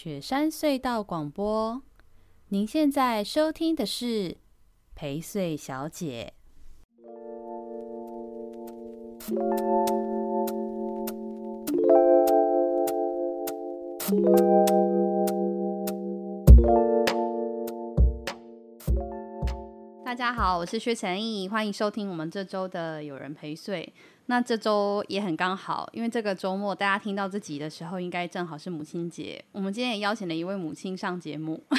雪山隧道广播，您现在收听的是陪睡小姐。大家好，我是薛成义，欢迎收听我们这周的有人陪睡。那这周也很刚好，因为这个周末大家听到这集的时候，应该正好是母亲节。我们今天也邀请了一位母亲上节目。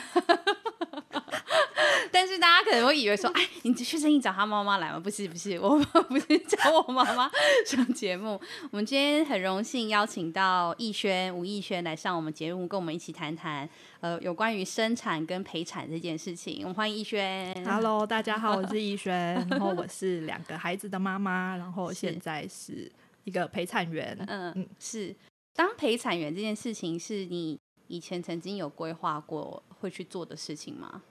但是大家可能会以为说，哎，你去声音找他妈妈来吗？不是，不是，我不是找我妈妈上节目。我们今天很荣幸邀请到逸轩吴逸轩来上我们节目，跟我们一起谈谈呃有关于生产跟陪产这件事情。我们欢迎逸轩。Hello，大家好，我是逸轩，然后我是两个孩子的妈妈，然后现在是一个陪产员。嗯嗯，是当陪产员这件事情，是你以前曾经有规划过会去做的事情吗？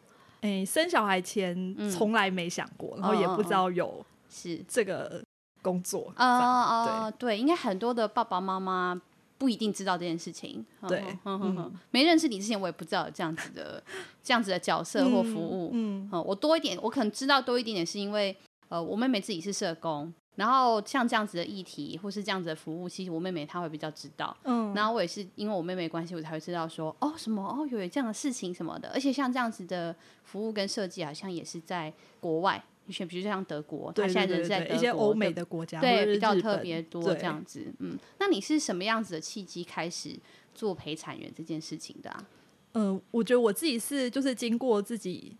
哎、欸，生小孩前从来没想过，嗯、然后也不知道有是这个工作。哦哦，对，应该很多的爸爸妈妈不一定知道这件事情。对，嗯嗯嗯，没认识你之前，我也不知道有这样子的 这样子的角色或服务。嗯，嗯，我多一点，我可能知道多一点点，是因为呃，我妹妹自己是社工。然后像这样子的议题，或是这样子的服务，其实我妹妹她会比较知道。嗯，然后我也是因为我妹妹关系，我才会知道说，哦，什么哦，有这样的事情什么的。而且像这样子的服务跟设计，好像也是在国外，一些比如像德国，他现在人是在一些欧美的国家，对，比较特别多这样子。嗯，那你是什么样子的契机开始做陪产员这件事情的啊？嗯，我觉得我自己是就是经过自己。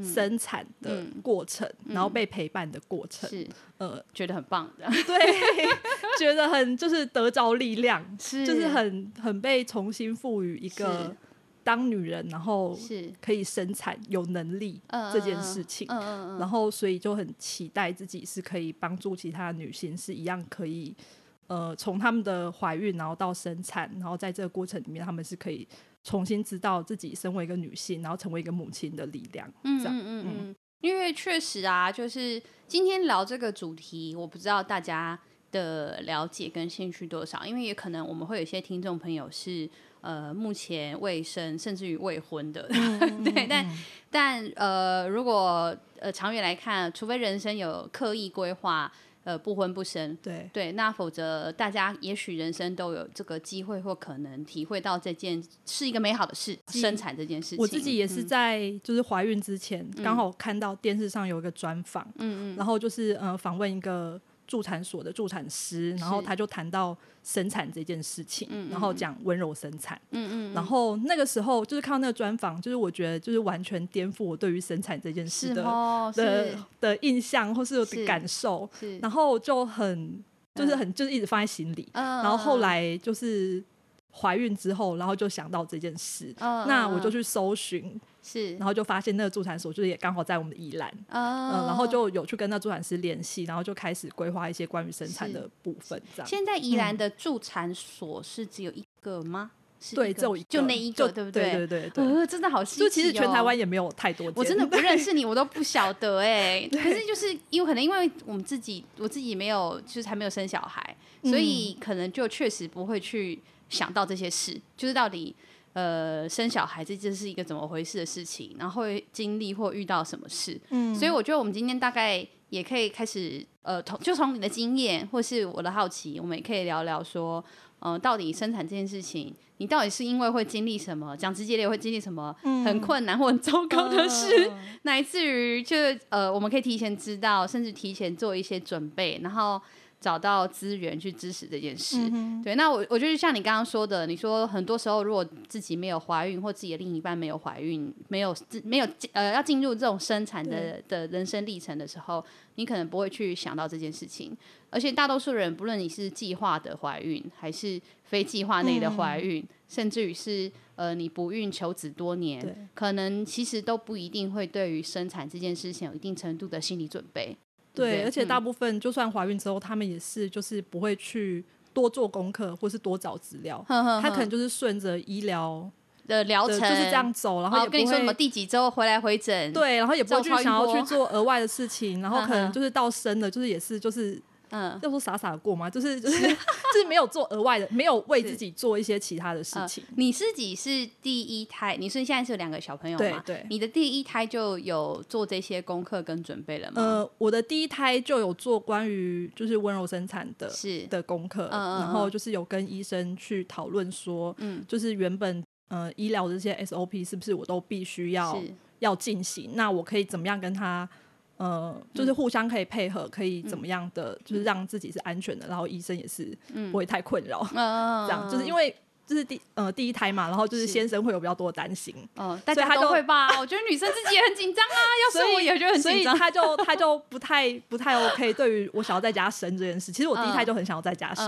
生产的过程，嗯、然后被陪伴的过程，是呃，觉得很棒的，对，觉得很就是得着力量，是就是很很被重新赋予一个当女人，然后是可以生产有能力这件事情，嗯嗯嗯，然后所以就很期待自己是可以帮助其他女性是一样可以，呃，从他们的怀孕然后到生产，然后在这个过程里面，他们是可以。重新知道自己身为一个女性，然后成为一个母亲的力量。嗯嗯嗯嗯，因为确实啊，就是今天聊这个主题，我不知道大家的了解跟兴趣多少，因为也可能我们会有一些听众朋友是呃目前未生甚至于未婚的，对，但但呃如果呃长远来看，除非人生有刻意规划。呃，不婚不生，对对，那否则大家也许人生都有这个机会或可能体会到这件是一个美好的事，生产这件事情。我自己也是在就是怀孕之前，刚、嗯、好看到电视上有一个专访，嗯嗯，然后就是呃访问一个。助产所的助产师，然后他就谈到生产这件事情，嗯、然后讲温柔生产，嗯嗯，然后那个时候就是看到那个专访，就是我觉得就是完全颠覆我对于生产这件事的、哦、的的印象或是有的感受，然后就很就是很、嗯、就是一直放在心里，嗯、然后后来就是怀孕之后，然后就想到这件事，嗯、那我就去搜寻。是，然后就发现那个助产所就是也刚好在我们的宜兰，嗯、呃，然后就有去跟那助产师联系，然后就开始规划一些关于生产的部分。这样，现在宜兰的助产所是只有一个吗？是对，只有一个，就那一个，对不对？对对对对，呃，真的好细、哦。就其实全台湾也没有太多，我真的不认识你，我都不晓得哎。可是就是因为可能因为我们自己，我自己没有，就是还没有生小孩，所以可能就确实不会去想到这些事，就是到底。呃，生小孩这这是一个怎么回事的事情，然后会经历或遇到什么事，嗯，所以我觉得我们今天大概也可以开始，呃，从就从你的经验或是我的好奇，我们也可以聊聊说，呃，到底生产这件事情，你到底是因为会经历什么，讲直接点会经历什么很困难或很糟糕的事，嗯、乃至于就呃，我们可以提前知道，甚至提前做一些准备，然后。找到资源去支持这件事，嗯、对。那我我觉得像你刚刚说的，你说很多时候如果自己没有怀孕，或自己的另一半没有怀孕，没有没有呃要进入这种生产的的人生历程的时候，你可能不会去想到这件事情。而且大多数人，不论你是计划的怀孕，还是非计划内的怀孕，嗯、甚至于是呃你不孕求子多年，可能其实都不一定会对于生产这件事情有一定程度的心理准备。对，而且大部分就算怀孕之后，嗯、他们也是就是不会去多做功课，或是多找资料。呵呵呵，他可能就是顺着医疗的疗程就是这样走，然后跟你说什么第几周回来回诊。对，然后也不会去想要去做额外的事情，然后可能就是到生了，就是也是就是嗯，要说傻傻的过吗？就是 就是就是没有做额外的，没有为自己做一些其他的事情。呃、你自己是第一胎，你是现在是有两个小朋友吗？对对，你的第一胎就有做这些功课跟准备了吗？呃，我的第一胎就有做关于就是温柔生产的是的功课，然后就是有跟医生去讨论说，嗯，就是原本呃医疗的这些 SOP 是不是我都必须要要进行？那我可以怎么样跟他？呃，就是互相可以配合，可以怎么样的，嗯、就是让自己是安全的，然后医生也是不会太困扰，嗯、这样就是因为。就是第呃第一胎嘛，然后就是先生会有比较多的担心，嗯，大家都会吧？我觉得女生自己也很紧张啊，要是我也觉得很紧张，所以他就他就不太不太 OK。对于我想要在家生这件事，其实我第一胎就很想要在家生，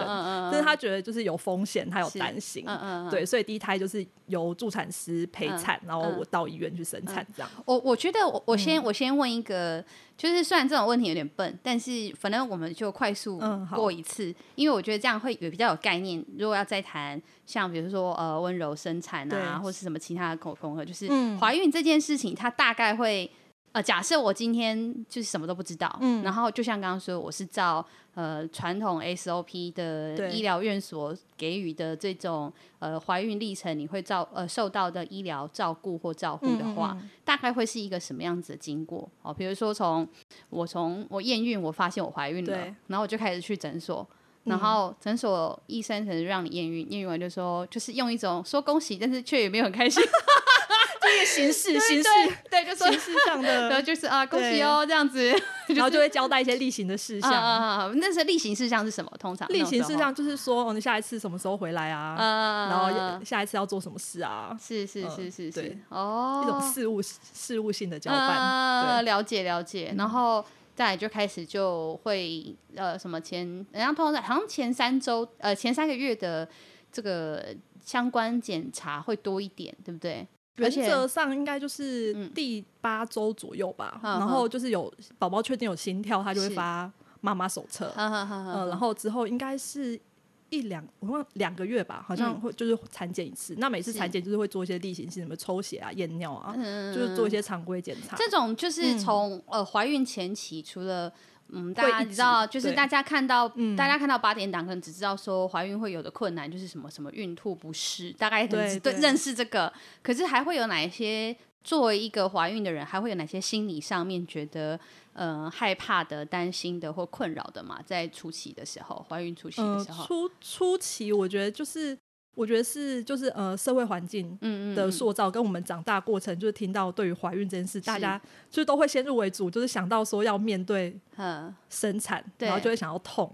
但是他觉得就是有风险，他有担心，对，所以第一胎就是由助产师陪产，然后我到医院去生产这样。我我觉得我我先我先问一个。就是虽然这种问题有点笨，但是反正我们就快速过一次，嗯、因为我觉得这样会有比较有概念。如果要再谈像比如说呃温柔生产啊，或是什么其他的口功课，就是怀孕这件事情，它大概会。呃，假设我今天就是什么都不知道，嗯，然后就像刚刚说，我是照呃传统 SOP 的医疗院所给予的这种呃怀孕历程，你会照呃受到的医疗照顾或照顾的话，嗯嗯嗯大概会是一个什么样子的经过？哦，比如说从我从我验孕，我发现我怀孕了，然后我就开始去诊所，然后诊所医生可能让你验孕，验孕完就说就是用一种说恭喜，但是却也没有很开心。这个形式，形式，对，就形式上的，然后就是啊，恭喜哦，这样子，然后就会交代一些例行的事项啊。那些例行事项是什么？通常例行事项就是说，哦，你下一次什么时候回来啊？然后下一次要做什么事啊？是是是是是，哦，一种事务事务性的交办。了解了解，然后再来就开始就会呃，什么前，人家通常好像前三周呃前三个月的这个相关检查会多一点，对不对？原则上应该就是第八周左右吧，嗯、然后就是有宝宝确定有心跳，他就会发妈妈手册，嗯，然后之后应该是一两，我忘两个月吧，好像会就是产检一次，嗯、那每次产检就是会做一些例行性，什么抽血啊、验尿啊，嗯、就是做一些常规检查。这种就是从、嗯、呃怀孕前期，除了嗯，大家知道，就是大家看到，大家看到八点档，可能只知道说怀孕会有的困难，就是什么什么孕吐不适，大概很对认识这个。可是还会有哪一些作为一个怀孕的人，还会有哪些心理上面觉得呃害怕的、担心的或困扰的嘛？在初期的时候，怀孕初期的时候，初初期我觉得就是。我觉得是就是呃社会环境的塑造跟我们长大过程，就是听到对于怀孕这件事，大家就是都会先入为主，就是想到说要面对生产，然后就会想要痛，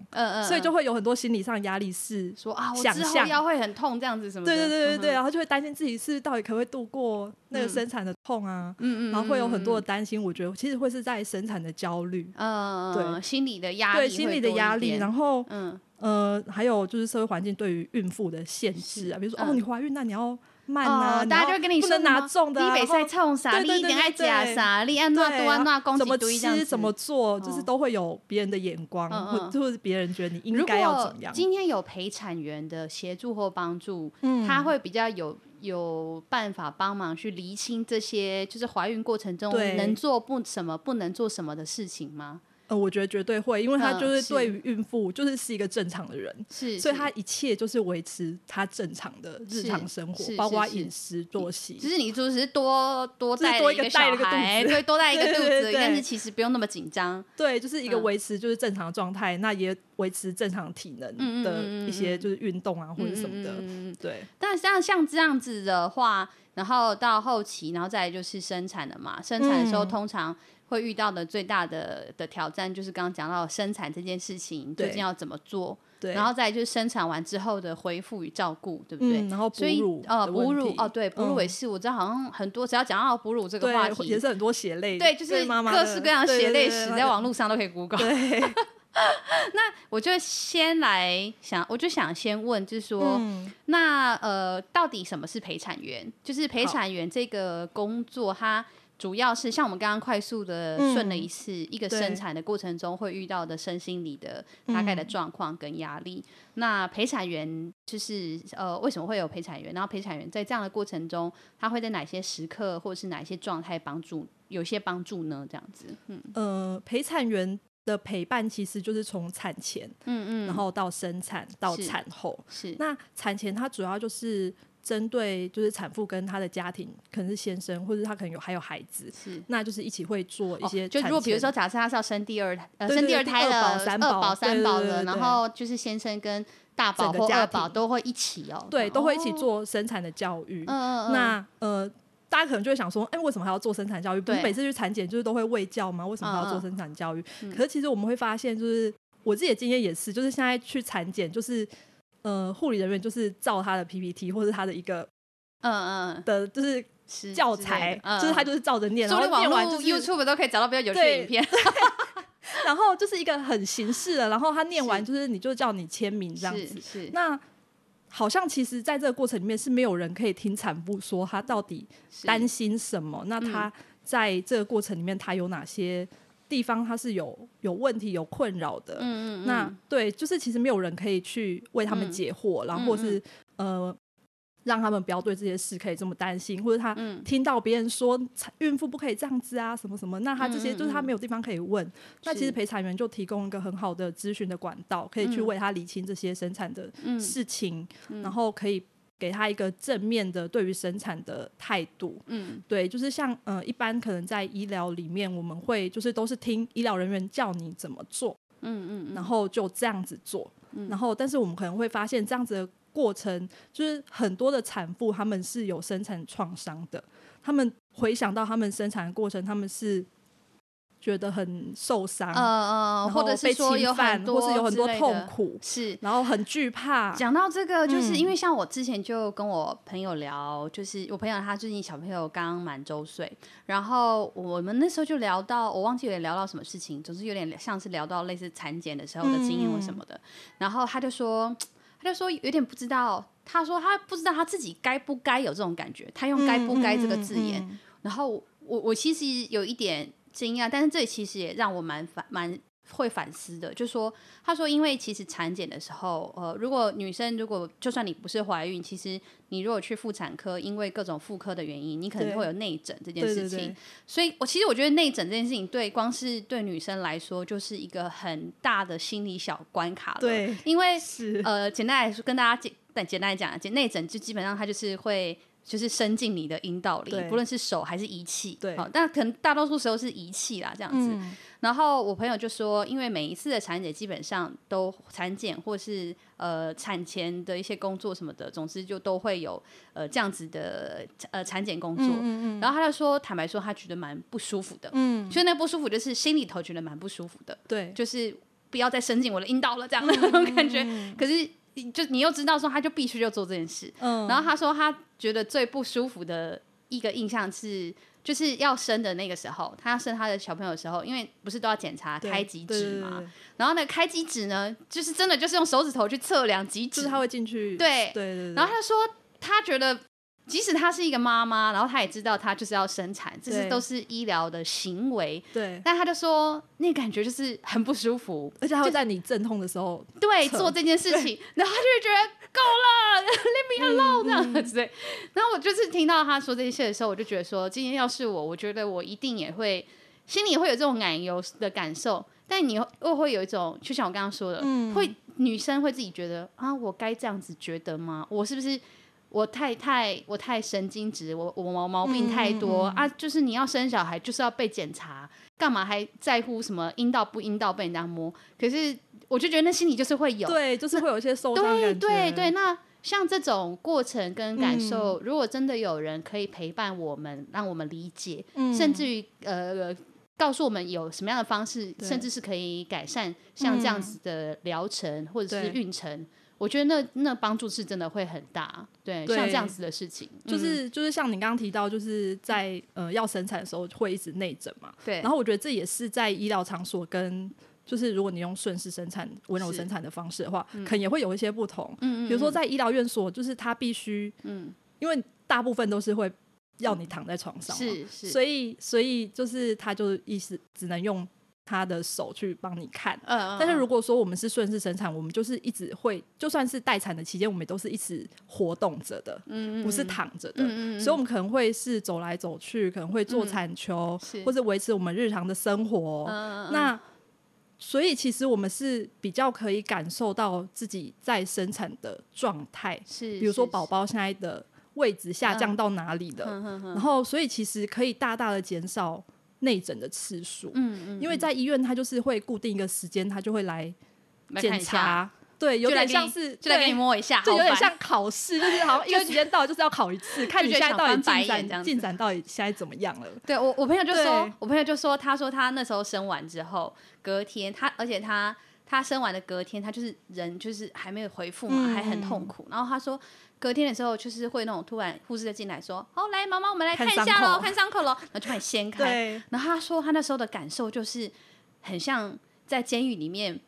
所以就会有很多心理上压力，是说啊，我之后腰会很痛这样子什么对对对对，然后就会担心自己是到底可不可以度过那个生产的痛啊，然后会有很多的担心。我觉得其实会是在生产的焦虑，嗯，对，心理的压力，对，心理的压力，然后嗯。呃，还有就是社会环境对于孕妇的限制啊，比如说哦，你怀孕那你要慢啊，大家就会跟你说拿重的，你别再冲啥，你一定爱加啥，你按哪多按哪，怎么吃怎么做，就是都会有别人的眼光，或或是别人觉得你应该要怎么样。今天有陪产员的协助或帮助，他会比较有有办法帮忙去厘清这些，就是怀孕过程中能做不什么，不能做什么的事情吗？呃，我觉得绝对会，因为他就是对于孕妇就是是一个正常的人，是，所以他一切就是维持他正常的日常生活，包括饮食作息。只是你就是多多带了一个小孩，对，多带一个 肚子，但是其实不用那么紧张。对，就是一个维持就是正常的状态，那也维持正常体能的一些就是运动啊或者什么的。对。但像像这样子的话，然后到后期，然后再就是生产了嘛，生产的时候通常。会遇到的最大的的挑战就是刚刚讲到生产这件事情究竟要怎么做，对，然后再就是生产完之后的恢复与照顾，对不对？然后哺乳，呃，哺乳哦，对，哺乳也是，我知道好像很多只要讲到哺乳这个话题，也是很多血泪，对，就是各式各样血泪史，在网络上都可以 Google。对，那我就先来想，我就想先问，就是说，那呃，到底什么是陪产员？就是陪产员这个工作，它。主要是像我们刚刚快速的顺了一次，嗯、一个生产的过程中会遇到的身心理的大概的状况跟压力。嗯、那陪产员就是呃，为什么会有陪产员？然后陪产员在这样的过程中，他会在哪些时刻或者是哪些状态帮助，有些帮助呢？这样子，嗯，呃，陪产员的陪伴其实就是从产前，嗯嗯，然后到生产到产后，是。那产前它主要就是针对就是产妇跟她的家庭，可能是先生或者他可能有还有孩子，是。那就是一起会做一些、哦，就如果比如说假设他是要生第二胎，呃，生第二胎的二宝三宝，二宝三宝的，然后就是先生跟大宝或二宝都会一起哦，对，都会一起做生产的教育。嗯。那呃。大家可能就会想说，哎、欸，为什么还要做生产教育？不是每次去产检就是都会喂教吗？为什么还要做生产教育？嗯、可是其实我们会发现，就是我自己的经验也是，就是现在去产检，就是呃，护理人员就是照他的 PPT 或者他的一个嗯嗯的，就是教材，嗯、就是他就是照着念，然后念完就是 YouTube 都可以找到比较有趣的影片。然后就是一个很形式的，然后他念完就是你就叫你签名这样子。是，是那。好像其实，在这个过程里面是没有人可以听产妇说她到底担心什么。那她在这个过程里面，她有哪些地方它是有有问题、有困扰的？嗯嗯。那对，就是其实没有人可以去为他们解惑，然后或是呃。让他们不要对这些事可以这么担心，或者他听到别人说孕妇不可以这样子啊，什么什么，那他这些就是他没有地方可以问。那其实陪产员就提供一个很好的咨询的管道，可以去为他理清这些生产的事情，然后可以给他一个正面的对于生产的态度。嗯，对，就是像呃，一般可能在医疗里面，我们会就是都是听医疗人员叫你怎么做，嗯嗯，然后就这样子做，然后但是我们可能会发现这样子的。过程就是很多的产妇，他们是有生产创伤的，他们回想到他们生产的过程，他们是觉得很受伤，嗯嗯，或者是说有很多，或是有很多痛苦，是，然后很惧怕。讲到这个，就是因为像我之前就跟我朋友聊，就是我朋友他最近小朋友刚满周岁，然后我们那时候就聊到，我忘记有聊到什么事情，总是有点像是聊到类似产检的时候的经验或什么的，然后他就说。他就说有点不知道，他说他不知道他自己该不该有这种感觉，他用“该不该”这个字眼。然后我我其实有一点惊讶，但是这其实也让我蛮反蛮会反思的，就是说他说，因为其实产检的时候，呃，如果女生如果就算你不是怀孕，其实你如果去妇产科，因为各种妇科的原因，你可能会有内诊这件事情。对对对，所以我其实我觉得内诊这件事情，对光是对女生来说，就是一个很大的心理小关卡了。对，因为是呃，简单来说，跟大家简但简单来讲，简内诊就基本上它就是会。就是伸进你的阴道里，不论是手还是仪器，对，好，但可能大多数时候是仪器啦，这样子。嗯、然后我朋友就说，因为每一次的产检基本上都产检或是呃产前的一些工作什么的，总之就都会有呃这样子的呃产检工作。嗯嗯嗯，然后他就说，坦白说，他觉得蛮不舒服的。嗯，所以那不舒服就是心里头觉得蛮不舒服的。对，就是不要再伸进我的阴道了，这样的那种感觉。嗯、可是。就你又知道说，他就必须要做这件事。嗯，然后他说他觉得最不舒服的一个印象是，就是要生的那个时候，他要生他的小朋友的时候，因为不是都要检查开几指嘛。然后呢，开几指呢，就是真的就是用手指头去测量几指，就是他会进去。对对对。然后他说他觉得。即使她是一个妈妈，然后她也知道她就是要生产，这些都是医疗的行为。对，但她就说那感觉就是很不舒服，而且她会在你阵痛的时候对做这件事情，然后她就会觉得够了，Leave me alone 这样子。对，然后我就是听到她说这些的时候，我就觉得说，今天要是我，我觉得我一定也会心里也会有这种奶油的感受。但你又会有一种，就像我刚刚说的，嗯、会女生会自己觉得啊，我该这样子觉得吗？我是不是？我太太，我太神经质，我我毛毛病太多、嗯、啊！就是你要生小孩，就是要被检查，干嘛还在乎什么阴道不阴道被人家摸？可是我就觉得那心里就是会有，对，就是会有一些受伤感觉。对对对，那像这种过程跟感受，嗯、如果真的有人可以陪伴我们，让我们理解，嗯、甚至于呃告诉我们有什么样的方式，甚至是可以改善像这样子的疗程、嗯、或者是孕程。我觉得那那帮助是真的会很大，对，对像这样子的事情，就是就是像你刚刚提到，就是在呃要生产的时候会一直内诊嘛，对。然后我觉得这也是在医疗场所跟就是如果你用顺势生产、温柔生产的方式的话，是可能也会有一些不同。嗯，比如说在医疗院所，就是他必须，嗯，因为大部分都是会要你躺在床上，是是，所以所以就是他就意思只能用。他的手去帮你看，嗯嗯嗯，但是如果说我们是顺势生产，我们就是一直会，就算是待产的期间，我们也都是一直活动着的，嗯嗯嗯，不是躺着的，嗯嗯嗯，所以我们可能会是走来走去，可能会做产球，嗯、或者维持我们日常的生活。那所以其实我们是比较可以感受到自己在生产的状态，是，比如说宝宝现在的位置下降到哪里的，嗯、然后所以其实可以大大的减少内诊的次数，嗯嗯，因为在医院他就是会固定一个时间，他就会来检查。对，有点像是就来给你摸一下，就有点像考试，就是好 像一个时间到就是要考一次，看你现在到底进展进展到底现在怎么样了。对我，我朋友就说，我朋友就说，他说他那时候生完之后，隔天他，而且他他生完的隔天，他就是人就是还没有恢复嘛，还很痛苦。然后他说隔天的时候，就是会那种突然护士就进来说，好，来妈妈，我们来看一下喽，看伤口喽，然后就把你掀开。然后他说他那时候的感受就是很像在监狱里面。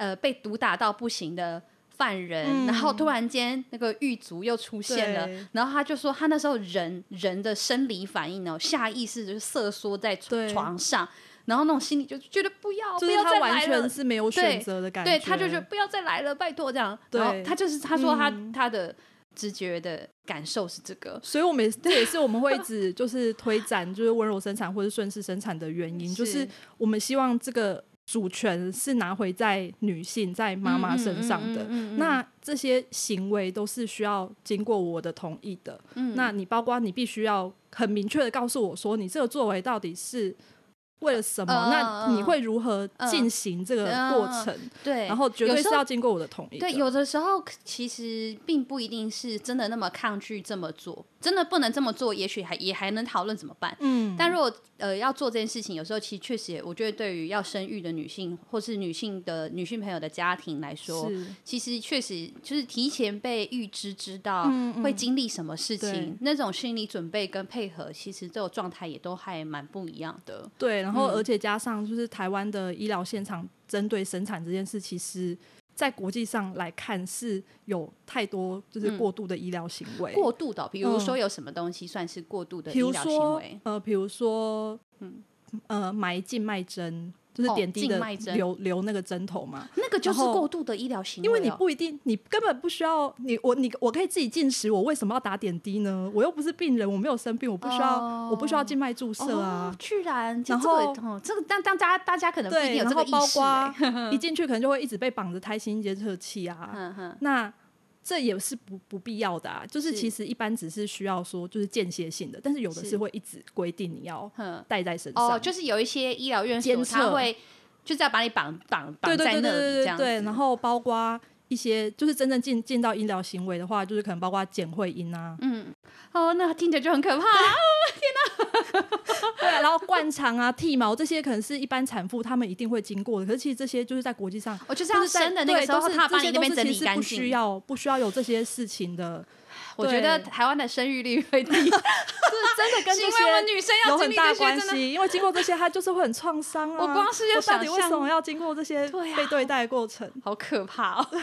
呃，被毒打到不行的犯人，嗯、然后突然间那个狱卒又出现了，然后他就说，他那时候人人的生理反应呢，下意识就是瑟缩在床上，然后那种心里就觉得不要，不要再来了，完全是没有选择的感觉，对，对他就觉得不要再来了，拜托这样，然后他就是他说他、嗯、他的直觉的感受是这个，所以我们这也是我们会一直 就是推展就是温柔生产或者顺势生产的原因，就是我们希望这个。主权是拿回在女性在妈妈身上的，那这些行为都是需要经过我的同意的。嗯、那你包括你必须要很明确的告诉我说，你这个作为到底是。为了什么？呃、那你会如何进行这个过程？呃呃、对，然后绝对是要经过我的同意的。对，有的时候其实并不一定是真的那么抗拒这么做，真的不能这么做，也许还也还能讨论怎么办。嗯，但如果呃要做这件事情，有时候其实确实也，我觉得对于要生育的女性或是女性的女性朋友的家庭来说，是其实确实就是提前被预知知道会经历什么事情，嗯嗯、那种心理准备跟配合，其实这种状态也都还蛮不一样的。对。然后，而且加上就是台湾的医疗现场针对生产这件事，其实，在国际上来看是有太多就是过度的医疗行为。过度的，比如说有什么东西算是过度的医疗行为？呃，比如说，嗯，呃，埋静脉针。就是点滴的留留那个针头嘛，那个就是过度的医疗行为。因为你不一定，你根本不需要你我你我可以自己进食，我为什么要打点滴呢？我又不是病人，我没有生病，我不需要我不需要静脉注射啊。居然，然后这个但当大家大家可能不一定有这个意识，一进去可能就会一直被绑着胎心监测器啊。那。这也是不不必要的啊，就是其实一般只是需要说就是间歇性的，但是有的是会一直规定你要带在身上。哦，就是有一些医疗院所他会就是要把你绑绑绑在那里这样然后包括一些就是真正进进到医疗行为的话，就是可能包括剪会阴啊。嗯。哦，那听起来就很可怕。啊。天哪！对，然后灌肠啊、剃毛这些，可能是一般产妇他们一定会经过的。可是其实这些就是在国际上，我就是要生的那个时候，他把你那边整理干净，不需要不需要有这些事情的。我觉得台湾的生育率会低，是真的跟这些女生有很大关系。因为经过这些，她就是会很创伤啊。我光是要想，到底为什么要经过这些被对待的过程？好可怕哦！对，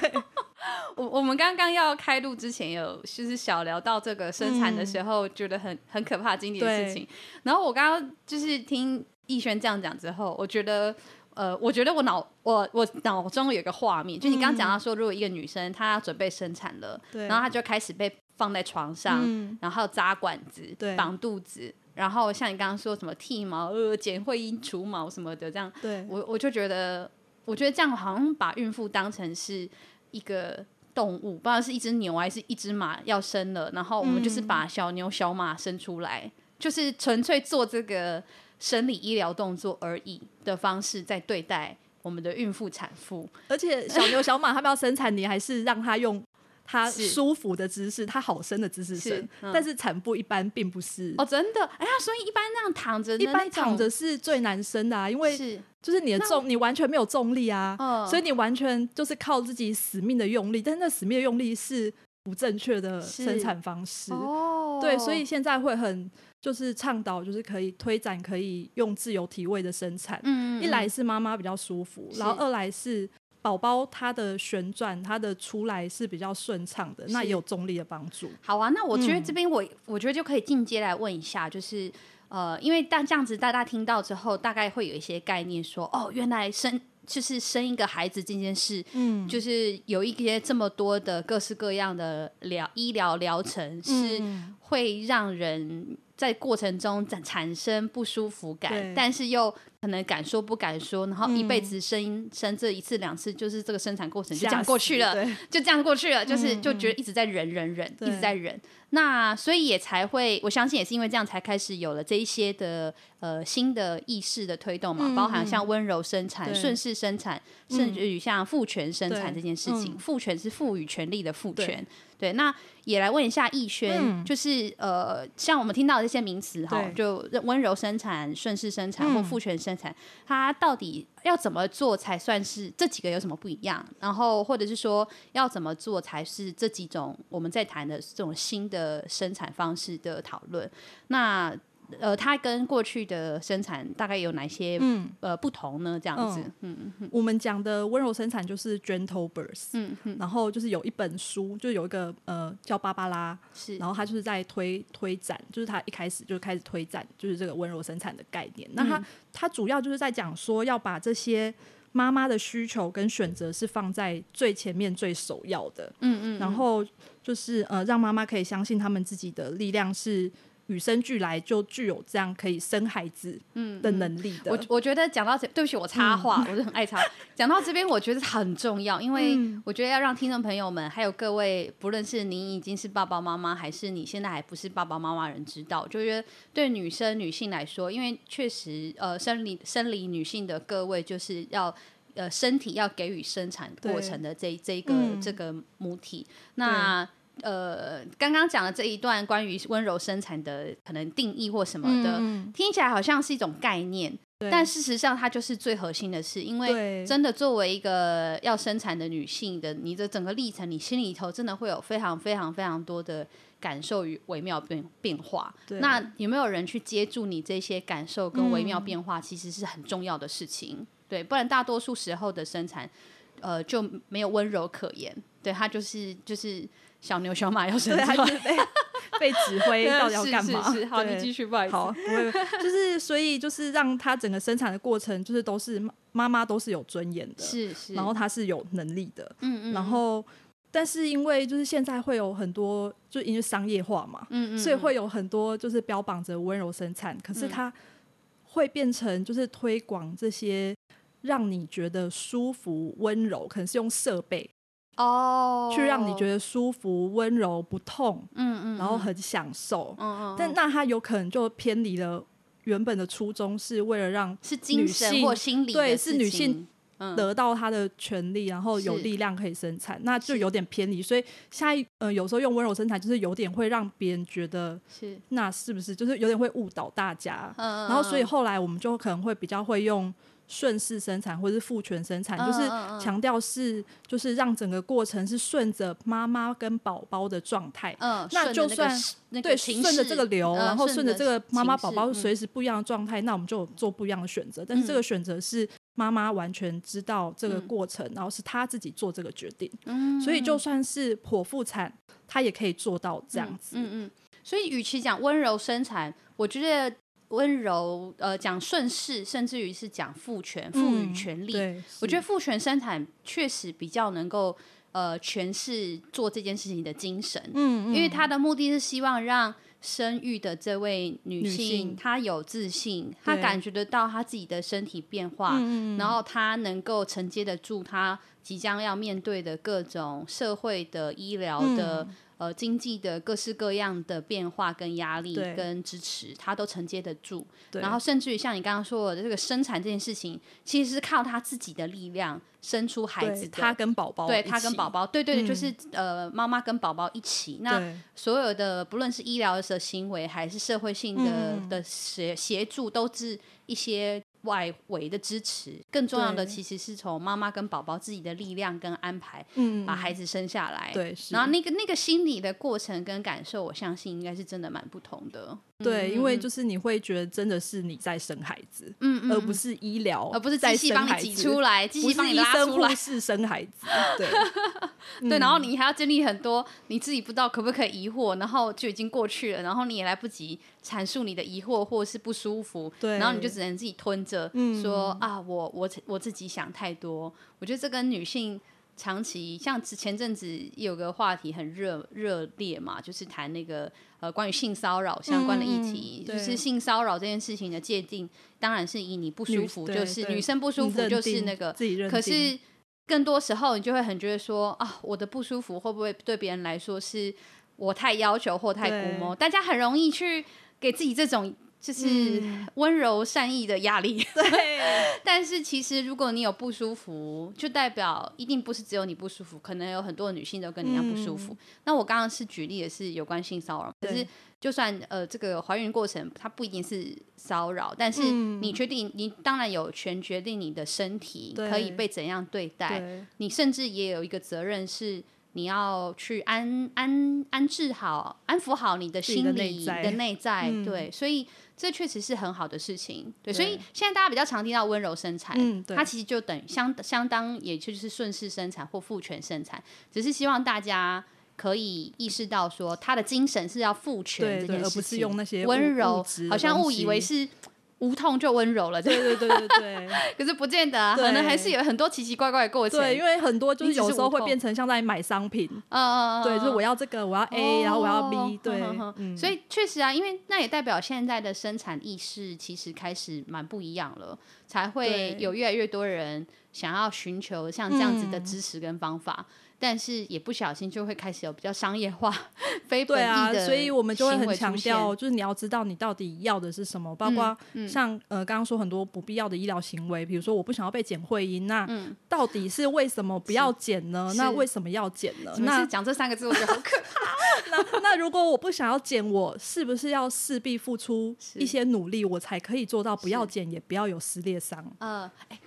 我我们刚刚要开录之前，有就是小聊到这个生产的时候，觉得很很可怕经历的事情。然后我刚刚就是听逸轩这样讲之后，我觉得。呃，我觉得我脑我我脑中有个画面，就你刚刚讲到说，如果一个女生她要准备生产了，对然后她就开始被放在床上，嗯、然后扎管子、绑肚子，然后像你刚刚说什么剃毛、呃剪会阴、除毛什么的，这样，对我我就觉得，我觉得这样好像把孕妇当成是一个动物，不知道是一只牛还是一只马要生了，然后我们就是把小牛、小马生出来，嗯、就是纯粹做这个。生理医疗动作而已的方式在对待我们的孕妇产妇，而且 小牛小马他们要生产，你还是让他用他舒服的姿势，他好生的姿势生。但是产妇一般并不是哦，真的哎呀，所以一般那样躺着，一般躺着是最难生的啊，因为是就是你的重，你完全没有重力啊，所以你完全就是靠自己死命的用力，但是那死命的用力是不正确的生产方式哦，对，所以现在会很。就是倡导，就是可以推展，可以用自由体位的生产。嗯，嗯，一来是妈妈比较舒服，然后二来是宝宝他的旋转，他的出来是比较顺畅的，那也有重力的帮助。好啊，那我觉得这边我、嗯、我觉得就可以进阶来问一下，就是呃，因为大这样子大家听到之后，大概会有一些概念说，说哦，原来生就是生一个孩子这件事，嗯，就是有一些这么多的各式各样的疗医疗疗程是会让人。在过程中产产生不舒服感，但是又可可能敢说不敢说，然后一辈子生、嗯、生这一次两次，就是这个生产过程就这样过去了，就这样过去了，就是就觉得一直在忍忍忍，一直在忍。那所以也才会，我相信也是因为这样才开始有了这一些的呃新的意识的推动嘛，嗯、包含像温柔生产、顺势生产，甚至于像父权生产这件事情，父权是赋予权力的父权。对，那也来问一下逸轩，嗯、就是呃，像我们听到的这些名词哈，就温柔生产、顺势生产或父权生产，它到底要怎么做才算是这几个有什么不一样？然后或者是说要怎么做才是这几种我们在谈的这种新的生产方式的讨论？那。呃，它跟过去的生产大概有哪些嗯呃不同呢？这样子，嗯我们讲的温柔生产就是 gentle birth，嗯嗯，然后就是有一本书，就有一个呃叫芭芭拉，是，然后他就是在推推展，就是他一开始就开始推展，就是这个温柔生产的概念。那他他主要就是在讲说要把这些妈妈的需求跟选择是放在最前面、最首要的，嗯，嗯嗯，然后就是呃让妈妈可以相信他们自己的力量是。与生俱来就具有这样可以生孩子的能力的。我我觉得讲到这，对不起，我插话，嗯、我就很爱插。讲到这边，我觉得很重要，因为我觉得要让听众朋友们，还有各位，不论是你已经是爸爸妈妈，还是你现在还不是爸爸妈妈人知道，就觉得对女生女性来说，因为确实，呃，生理生理女性的各位就是要呃身体要给予生产过程的这这个、嗯、这个母体，那。呃，刚刚讲的这一段关于温柔生产的可能定义或什么的，嗯、听起来好像是一种概念，但事实上它就是最核心的事，因为真的作为一个要生产的女性的，你的整个历程，你心里头真的会有非常非常非常多的感受与微妙变变化。那有没有人去接住你这些感受跟微妙变化，其实是很重要的事情。嗯、对，不然大多数时候的生产，呃，就没有温柔可言。对，它就是就是。小牛小马要生出来，被指挥 到底要干嘛？是是是好，你继续，不好意思。好，不会，就是所以就是让他整个生产的过程，就是都是妈妈都是有尊严的，是是，然后他是有能力的，嗯嗯，然后但是因为就是现在会有很多，就因为商业化嘛，嗯嗯，所以会有很多就是标榜着温柔生产，可是它会变成就是推广这些让你觉得舒服、温柔，可能是用设备。哦，去让你觉得舒服、温柔、不痛，嗯嗯，然后很享受，嗯嗯，但那他有可能就偏离了原本的初衷，是为了让是精神或心理对，是女性得到她的权利，然后有力量可以生产，那就有点偏离。所以下一呃，有时候用温柔生产，就是有点会让别人觉得是。那是不是就是有点会误导大家？嗯，然后所以后来我们就可能会比较会用。顺势生产或者是父权生产，嗯、就是强调是就是让整个过程是顺着妈妈跟宝宝的状态，嗯，那就算那个、对顺着这个流，嗯、然后顺着这个妈妈宝宝随时不一样的状态，嗯、那我们就做不一样的选择。但是这个选择是妈妈完全知道这个过程，嗯、然后是她自己做这个决定，嗯，所以就算是剖腹产，她也可以做到这样子，嗯嗯。所以与其讲温柔生产，我觉得。温柔，呃，讲顺势，甚至于是讲父权、赋予权力。嗯、我觉得父权生产确实比较能够，呃，诠释做这件事情的精神。嗯，嗯，因为他的目的是希望让生育的这位女性，她有自信，她感觉得到她自己的身体变化，嗯、然后她能够承接得住她即将要面对的各种社会的、医疗的。嗯呃，经济的各式各样的变化跟压力跟支持，他都承接得住。然后甚至于像你刚刚说的这个生产这件事情，其实是靠他自己的力量生出孩子。他跟宝宝，对他跟宝宝，对对对，嗯、就是呃，妈妈跟宝宝一起。那所有的不论是医疗的行为，还是社会性的、嗯、的协协助，都是一些。外围的支持，更重要的其实是从妈妈跟宝宝自己的力量跟安排，嗯，把孩子生下来。对，然后那个那个心理的过程跟感受，我相信应该是真的蛮不同的。对，因为就是你会觉得真的是你在生孩子，嗯嗯，而不是医疗，而不是机器帮你挤出来，机器帮你拉出来，是生孩子。对，对，然后你还要经历很多你自己不知道可不可以疑惑，然后就已经过去了，然后你也来不及阐述你的疑惑或是不舒服，对，然后你就只能自己吞着，说啊，我我我自己想太多。我觉得这跟女性长期像前阵子有个话题很热热烈嘛，就是谈那个呃关于性骚扰相关的议题，嗯、就是性骚扰这件事情的界定，当然是以你不舒服，就是女生不舒服就是那个，可是更多时候你就会很觉得说啊，我的不舒服会不会对别人来说是我太要求或太估摸？大家很容易去给自己这种。就是温柔善意的压力，对。但是其实如果你有不舒服，就代表一定不是只有你不舒服，可能有很多女性都跟你一样不舒服。嗯、那我刚刚是举例的是有关性骚扰，可是就算呃这个怀孕过程它不一定是骚扰，但是你决定，你当然有权决定你的身体可以被怎样对待，对。你甚至也有一个责任是。你要去安安安置好、安抚好你的心理的内在，在，嗯、对，所以这确实是很好的事情，对，对，所以现在大家比较常听到温柔生产，嗯、它其实就等于相相当，也就是顺势生产或父权生产，只是希望大家可以意识到说，他的精神是要父权这件事情，而不是用那些温柔，好像误以为是。无痛就温柔了，对对对对对。可是不见得啊，可能还是有很多奇奇怪怪的过程。对，因为很多就是有时候会变成像在买商品。嗯嗯嗯对，就是我要这个，我要 A，然后我要 B。对。所以确实啊，因为那也代表现在的生产意识其实开始蛮不一样了，才会有越来越多人想要寻求像这样子的支持跟方法。但是也不小心就会开始有比较商业化、非本意的，所以我们就会很强调，就是你要知道你到底要的是什么，包括像呃刚刚说很多不必要的医疗行为，比如说我不想要被剪会阴，那到底是为什么不要剪呢？那为什么要剪呢？那讲这三个字我觉得好可怕。那那如果我不想要剪，我是不是要势必付出一些努力，我才可以做到不要剪也不要有撕裂伤？呃，哎。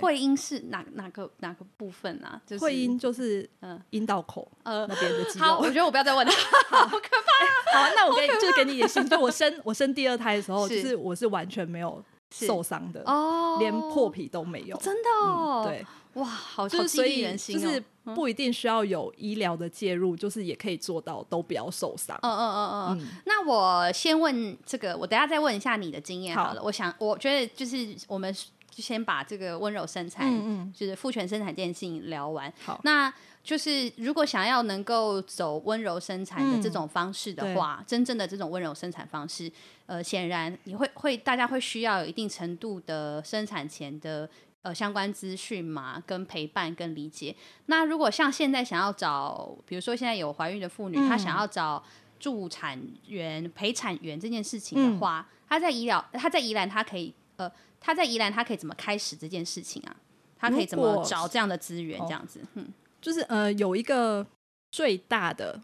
会阴是哪哪个哪个部分啊？就是会阴就是嗯阴道口呃那边的肌肉。好，我觉得我不要再问了，好可怕。好，那我给就是给你点信，就我生 我生第二胎的时候，就是我是完全没有受伤的哦，连破皮都没有，真的哦。对，哇，好，就是所以就是不一定需要有医疗的介入，就是也可以做到都不要受伤。嗯嗯嗯嗯。那我先问这个，我等下再问一下你的经验好了。我想，我觉得就是我们。就先把这个温柔生产，嗯嗯就是父权生产这件事情聊完。好，那就是如果想要能够走温柔生产的这种方式的话，嗯、真正的这种温柔生产方式，呃，显然你会会大家会需要有一定程度的生产前的呃相关资讯嘛，跟陪伴跟理解。那如果像现在想要找，比如说现在有怀孕的妇女，嗯、她想要找助产员、陪产员这件事情的话，嗯、她在医疗，她在宜兰，她可以呃。他在宜兰，他可以怎么开始这件事情啊？他可以怎么找这样的资源？这样子，嗯，就是呃，有一个最大的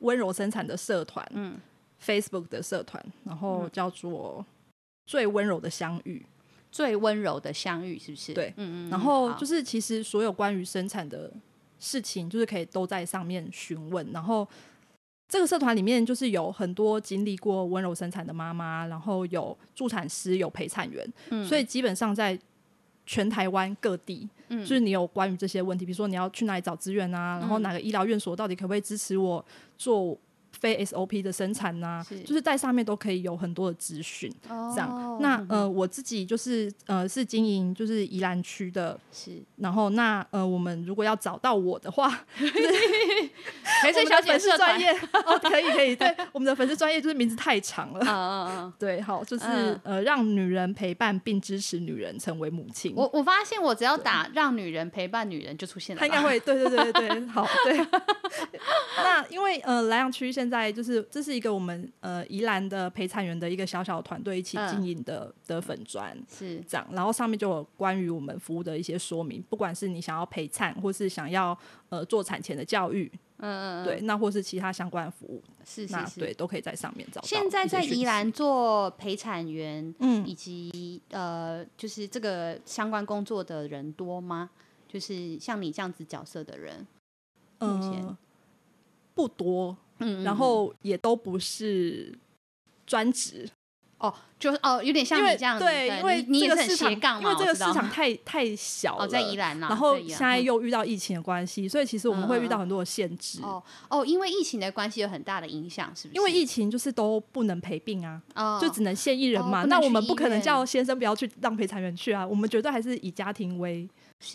温柔生产的社团，嗯，Facebook 的社团，然后叫做“最温柔的相遇”，最温柔的相遇，是不是？对，嗯嗯。然后就是，其实所有关于生产的事情，就是可以都在上面询问，然后。这个社团里面就是有很多经历过温柔生产的妈妈，然后有助产师，有陪产员，嗯、所以基本上在全台湾各地，嗯、就是你有关于这些问题，比如说你要去哪里找资源啊，嗯、然后哪个医疗院所到底可不可以支持我做。非 SOP 的生产呐、啊，是。就是在上面都可以有很多的资讯，哦、这样。那呃，我自己就是呃，是经营就是宜兰区的，是。然后那呃，我们如果要找到我的话，陪产小姐是专业 哦，可以可以。对，我们的粉丝专业就是名字太长了，嗯嗯嗯。对，好，就是、嗯、呃，让女人陪伴并支持女人成为母亲。我我发现我只要打“让女人陪伴女人”就出现了，他应该会。对对对对对，好对。那因为呃，莱阳区现在就是这是一个我们呃宜兰的陪产员的一个小小团队一起经营的、嗯、的粉砖是这样，然后上面就有关于我们服务的一些说明，不管是你想要陪产或是想要呃做产前的教育，嗯嗯对，那或是其他相关的服务，是是是，对，都可以在上面找到。现在在宜兰做陪产员，嗯，以及呃就是这个相关工作的人多吗？就是像你这样子角色的人，目前、呃、不多。嗯，然后也都不是专职哦，就是哦，有点像你这样子，对，因为这个市场，因为这个市场太太小了，在宜兰呐，然后现在又遇到疫情的关系，所以其实我们会遇到很多的限制。哦哦，因为疫情的关系有很大的影响，是不是？因为疫情就是都不能陪病啊，就只能限一人嘛。那我们不可能叫先生不要去让陪产员去啊，我们绝对还是以家庭为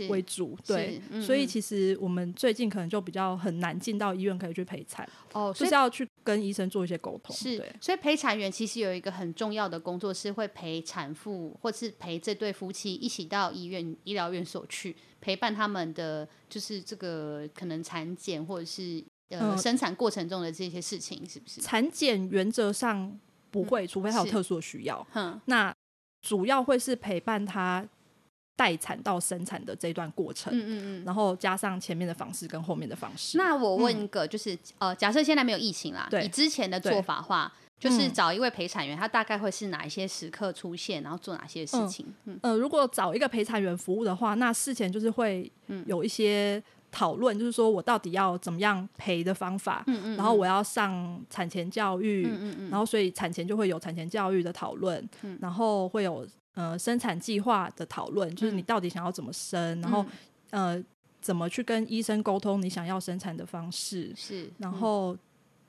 为主，对，所以其实我们最近可能就比较很难进到医院可以去陪产，哦，就是要去跟医生做一些沟通。是，对，所以陪产员其实有一个很重要的工作，是会陪产妇或是陪这对夫妻一起到医院医疗院所去陪伴他们的，就是这个可能产检或者是呃、嗯、生产过程中的这些事情，是不是？产检原则上不会，嗯、除非他有特殊的需要。嗯，那主要会是陪伴他。待产到生产的这段过程，嗯嗯嗯，然后加上前面的方式跟后面的方式。那我问一个，就是、嗯、呃，假设现在没有疫情啦，对，以之前的做法的话，就是找一位陪产员，他大概会是哪一些时刻出现，然后做哪些事情？嗯，如果找一个陪产员服务的话，那事前就是会有一些讨论，就是说我到底要怎么样陪的方法，嗯嗯，然后我要上产前教育，嗯嗯嗯，然后所以产前就会有产前教育的讨论，嗯，然后会有。呃，生产计划的讨论，就是你到底想要怎么生，嗯、然后呃，怎么去跟医生沟通你想要生产的方式，是，然后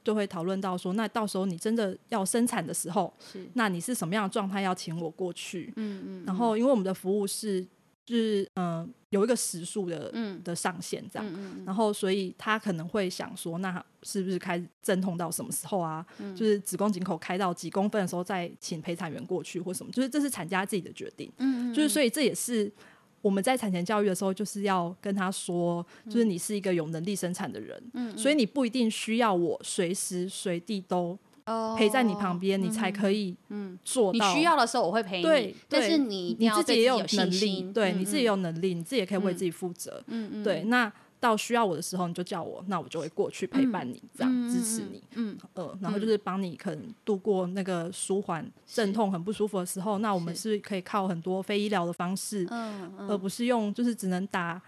就会讨论到说，那到时候你真的要生产的时候，是，那你是什么样的状态要请我过去？嗯嗯，然后因为我们的服务是。就是嗯、呃，有一个时速的、嗯、的上限这样，嗯嗯嗯、然后所以他可能会想说，那是不是开阵痛到什么时候啊？嗯、就是子宫颈口开到几公分的时候再请陪产员过去或什么？就是这是产家自己的决定。嗯就是所以这也是我们在产前教育的时候，就是要跟他说，就是你是一个有能力生产的人，所以你不一定需要我随时随地都。陪在你旁边，你才可以做到。你需要的时候，我会陪你。但是你你自己也有能力，对你自己有能力，你自己也可以为自己负责。嗯嗯。对，那到需要我的时候，你就叫我，那我就会过去陪伴你，这样支持你。嗯嗯。然后就是帮你可能度过那个舒缓阵痛很不舒服的时候，那我们是可以靠很多非医疗的方式，而不是用就是只能打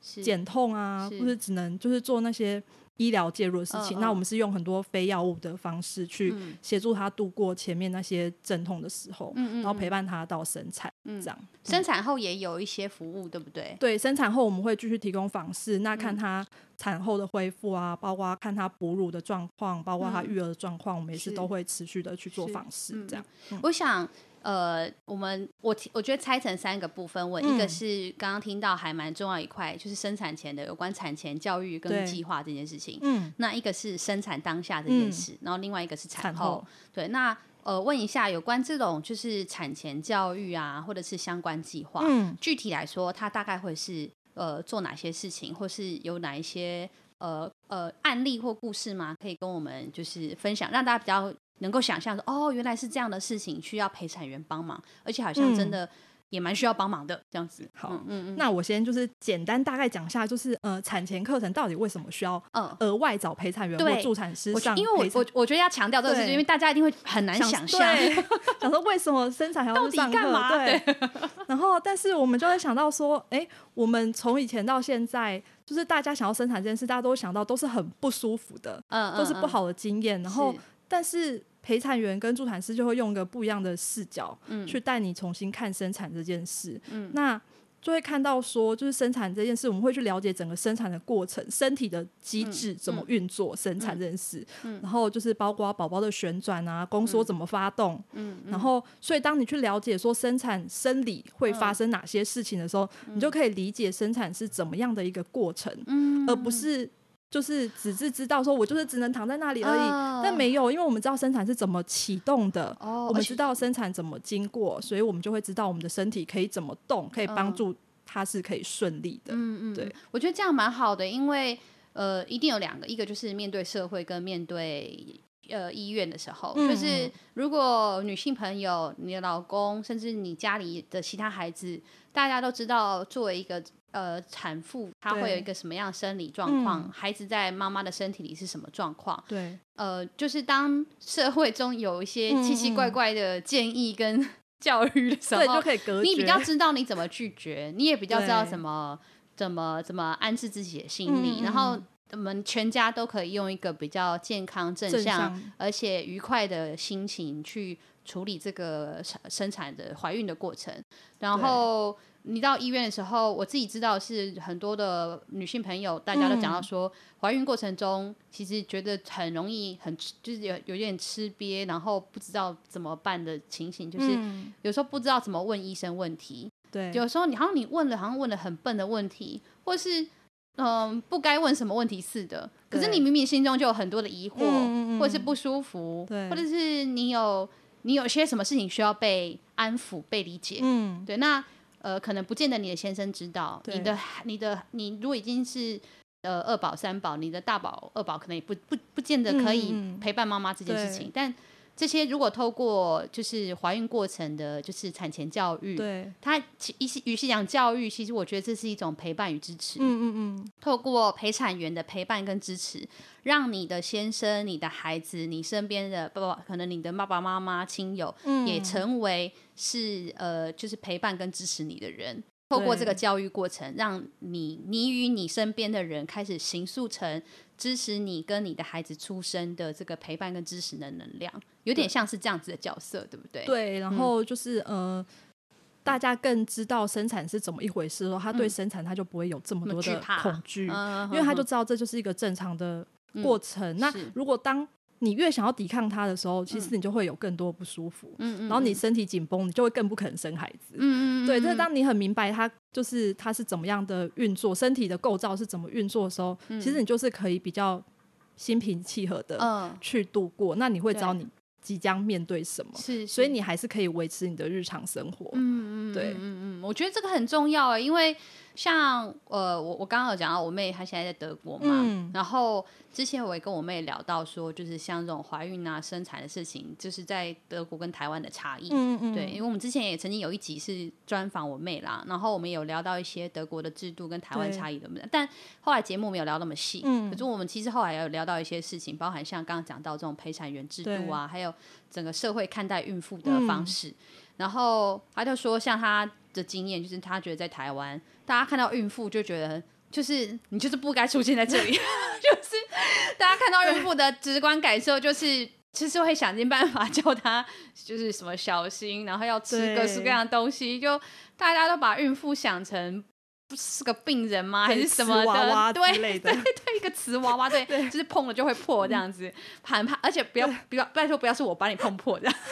减痛啊，或者只能就是做那些。医疗介入的事情，uh, uh, 那我们是用很多非药物的方式去协助他度过前面那些阵痛的时候，嗯、然后陪伴他到生产，嗯、这样。生产后也有一些服务，对不对？对，生产后我们会继续提供访视，那看他产后的恢复啊，包括看他哺乳的状况，包括他育儿的状况，嗯、我们也是都会持续的去做访视，这样。嗯、我想。呃，我们我我觉得拆成三个部分问，嗯、一个是刚刚听到还蛮重要一块，就是生产前的有关产前教育跟计划这件事情。嗯，那一个是生产当下这件事，嗯、然后另外一个是产后。产后对，那呃，问一下有关这种就是产前教育啊，或者是相关计划，嗯，具体来说，它大概会是呃做哪些事情，或是有哪一些呃呃案例或故事吗？可以跟我们就是分享，让大家比较。能够想象说，哦，原来是这样的事情，需要陪产员帮忙，而且好像真的也蛮需要帮忙的这样子。好，嗯嗯，那我先就是简单大概讲一下，就是呃，产前课程到底为什么需要呃额外找陪产员或助产师上？因为我我我觉得要强调这个事情，因为大家一定会很难想象，想说为什么生产还要上课？对。然后，但是我们就会想到说，哎，我们从以前到现在，就是大家想要生产这件事，大家都想到都是很不舒服的，嗯，都是不好的经验，然后。但是陪产员跟助产师就会用一个不一样的视角，嗯，去带你重新看生产这件事，嗯，那就会看到说，就是生产这件事，我们会去了解整个生产的过程，身体的机制怎么运作，嗯、生产这件事，嗯，然后就是包括宝宝的旋转啊，宫缩怎么发动，嗯，然后所以当你去了解说生产生理会发生哪些事情的时候，嗯、你就可以理解生产是怎么样的一个过程，嗯，而不是。就是只是知道说，我就是只能躺在那里而已，呃、但没有，因为我们知道生产是怎么启动的，哦、我们知道生产怎么经过，所以我们就会知道我们的身体可以怎么动，可以帮助它是可以顺利的。嗯嗯，对，我觉得这样蛮好的，因为呃，一定有两个，一个就是面对社会跟面对呃医院的时候，嗯、就是如果女性朋友、你的老公，甚至你家里的其他孩子，大家都知道作为一个。呃，产妇她会有一个什么样的生理状况？嗯、孩子在妈妈的身体里是什么状况？对，呃，就是当社会中有一些奇奇怪怪的建议跟 教育的时候，对，就可以隔。你比较知道你怎么拒绝，你也比较知道怎么怎么怎么安置自己的心理，嗯、然后我们全家都可以用一个比较健康、正向，正向而且愉快的心情去处理这个生产的怀孕的过程，然后。你到医院的时候，我自己知道是很多的女性朋友，大家都讲到说，怀孕过程中其实觉得很容易，很就是有有点吃瘪，然后不知道怎么办的情形，就是有时候不知道怎么问医生问题。对，有时候你好像你问了，好像问了很笨的问题，或是嗯、呃、不该问什么问题似的。可是你明明心中就有很多的疑惑，嗯嗯、或者是不舒服，对，或者是你有你有些什么事情需要被安抚、被理解。嗯，对，那呃可能不见得你的先生知道，你的你的你如果已经是。呃，二宝三宝，你的大宝二宝可能也不不不见得可以陪伴妈妈这件事情，嗯、但这些如果透过就是怀孕过程的，就是产前教育，对，它其与其与其讲教育，其实我觉得这是一种陪伴与支持。嗯嗯嗯，透过陪产员的陪伴跟支持，让你的先生、你的孩子、你身边的爸爸，可能你的爸爸妈妈、亲友，嗯、也成为是呃，就是陪伴跟支持你的人。透过这个教育过程，让你你与你身边的人开始形塑成支持你跟你的孩子出生的这个陪伴跟支持的能量，有点像是这样子的角色，对不对？对，然后就是、嗯、呃，大家更知道生产是怎么一回事他对生产他就不会有这么多的恐惧，嗯、因为他就知道这就是一个正常的过程。嗯、那如果当你越想要抵抗它的时候，其实你就会有更多不舒服。嗯，然后你身体紧绷，你就会更不可能生孩子。嗯嗯，对。但是当你很明白它就是它是怎么样的运作，身体的构造是怎么运作的时候，其实你就是可以比较心平气和的去度过。那你会知道你即将面对什么，是，所以你还是可以维持你的日常生活。嗯嗯，对，嗯嗯，我觉得这个很重要啊，因为。像呃，我我刚刚有讲到我妹，她现在在德国嘛，嗯、然后之前我也跟我妹聊到说，就是像这种怀孕啊、生产的事情，就是在德国跟台湾的差异，嗯。嗯，对，因为我们之前也曾经有一集是专访我妹啦，然后我们有聊到一些德国的制度跟台湾差异的，对但后来节目没有聊那么细，嗯，可是我们其实后来也有聊到一些事情，包含像刚刚讲到这种陪产员制度啊，对。还有整个社会看待孕妇的方式，嗯、然后他就说，像他的经验，就是他觉得在台湾。大家看到孕妇就觉得，就是你就是不该出现在这里，就是大家看到孕妇的直观感受就是，其实会想尽办法叫他就是什么小心，然后要吃各式各样的东西，就大家都把孕妇想成不是个病人吗？还是什么的？对对对，一个瓷娃娃，对，就是碰了就会破这样子，很怕，而且不要不要拜托不要是我把你碰破这样。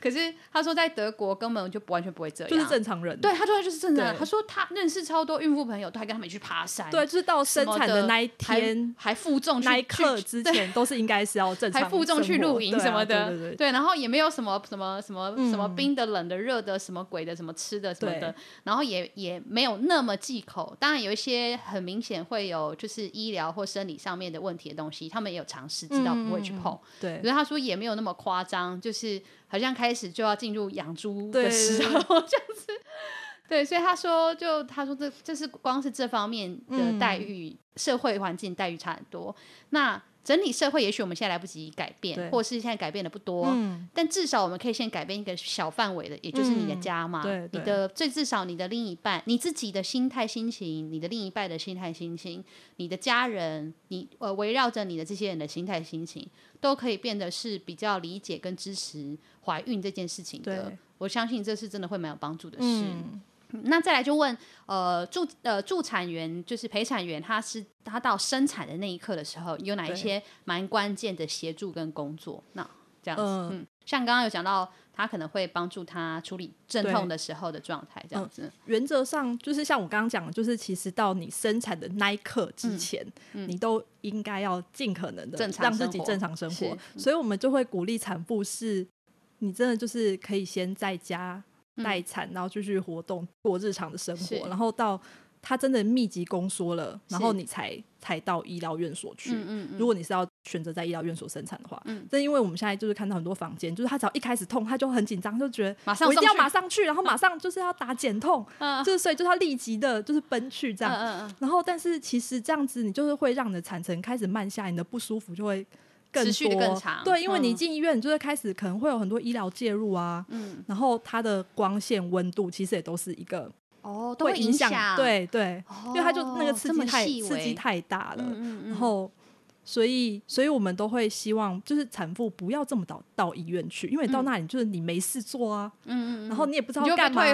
可是他说在德国根本就完全不会这样，就是正常人。对，他说他就是正常人。他说他认识超多孕妇朋友，都还跟他们去爬山。对，就是到生产的那一天，还负重那一刻之前，都是应该是要正常，还负重去露营什么的。对，然后也没有什么什么什么什么冰的、冷的、热的，什么鬼的，什么吃的什么的。然后也也没有那么忌口。当然有一些很明显会有就是医疗或生理上面的问题的东西，他们也有尝试知道不会去碰。对，可是他说也没有那么夸张，就是。好像开始就要进入养猪的时候，这样子，对，所以他说，就他说这这是光是这方面的待遇，嗯、社会环境待遇差很多。那整体社会，也许我们现在来不及改变，或是现在改变的不多，嗯、但至少我们可以先改变一个小范围的，也就是你的家嘛，嗯、你的最至少你的另一半，你自己的心态心情，你的另一半的心态心情，你的家人，你呃围绕着你的这些人的心态心情，都可以变得是比较理解跟支持怀孕这件事情的。我相信这是真的会蛮有帮助的事。嗯那再来就问，呃，助呃助产员就是陪产员，他是他到生产的那一刻的时候，有哪一些蛮关键的协助跟工作？那这样子，呃、嗯，像刚刚有讲到，他可能会帮助他处理阵痛的时候的状态，这样子。呃、原则上就是像我刚刚讲的，就是其实到你生产的那一刻之前，嗯嗯、你都应该要尽可能的让自己正常生活。生活所以我们就会鼓励产妇是，你真的就是可以先在家。待产，然后继续活动，过日常的生活，然后到他真的密集宫缩了，然后你才才到医疗院所去。嗯嗯嗯，如果你是要选择在医疗院所生产的话，嗯，但因为我们现在就是看到很多房间，就是他只要一开始痛，他就很紧张，就觉得马上我一定要马上去，然后马上就是要打减痛，嗯，就是所以就是他立即的就是奔去这样，嗯嗯嗯，然后但是其实这样子你就是会让你的产程开始慢下，你的不舒服就会。持续的更长，对，因为你进医院，你就会开始可能会有很多医疗介入啊，嗯，然后它的光线、温度其实也都是一个哦，都会影响，对对，因为它就那个刺激太刺激太大了，然后所以，所以我们都会希望，就是产妇不要这么早到医院去，因为到那里就是你没事做啊，嗯嗯，然后你也不知道干嘛，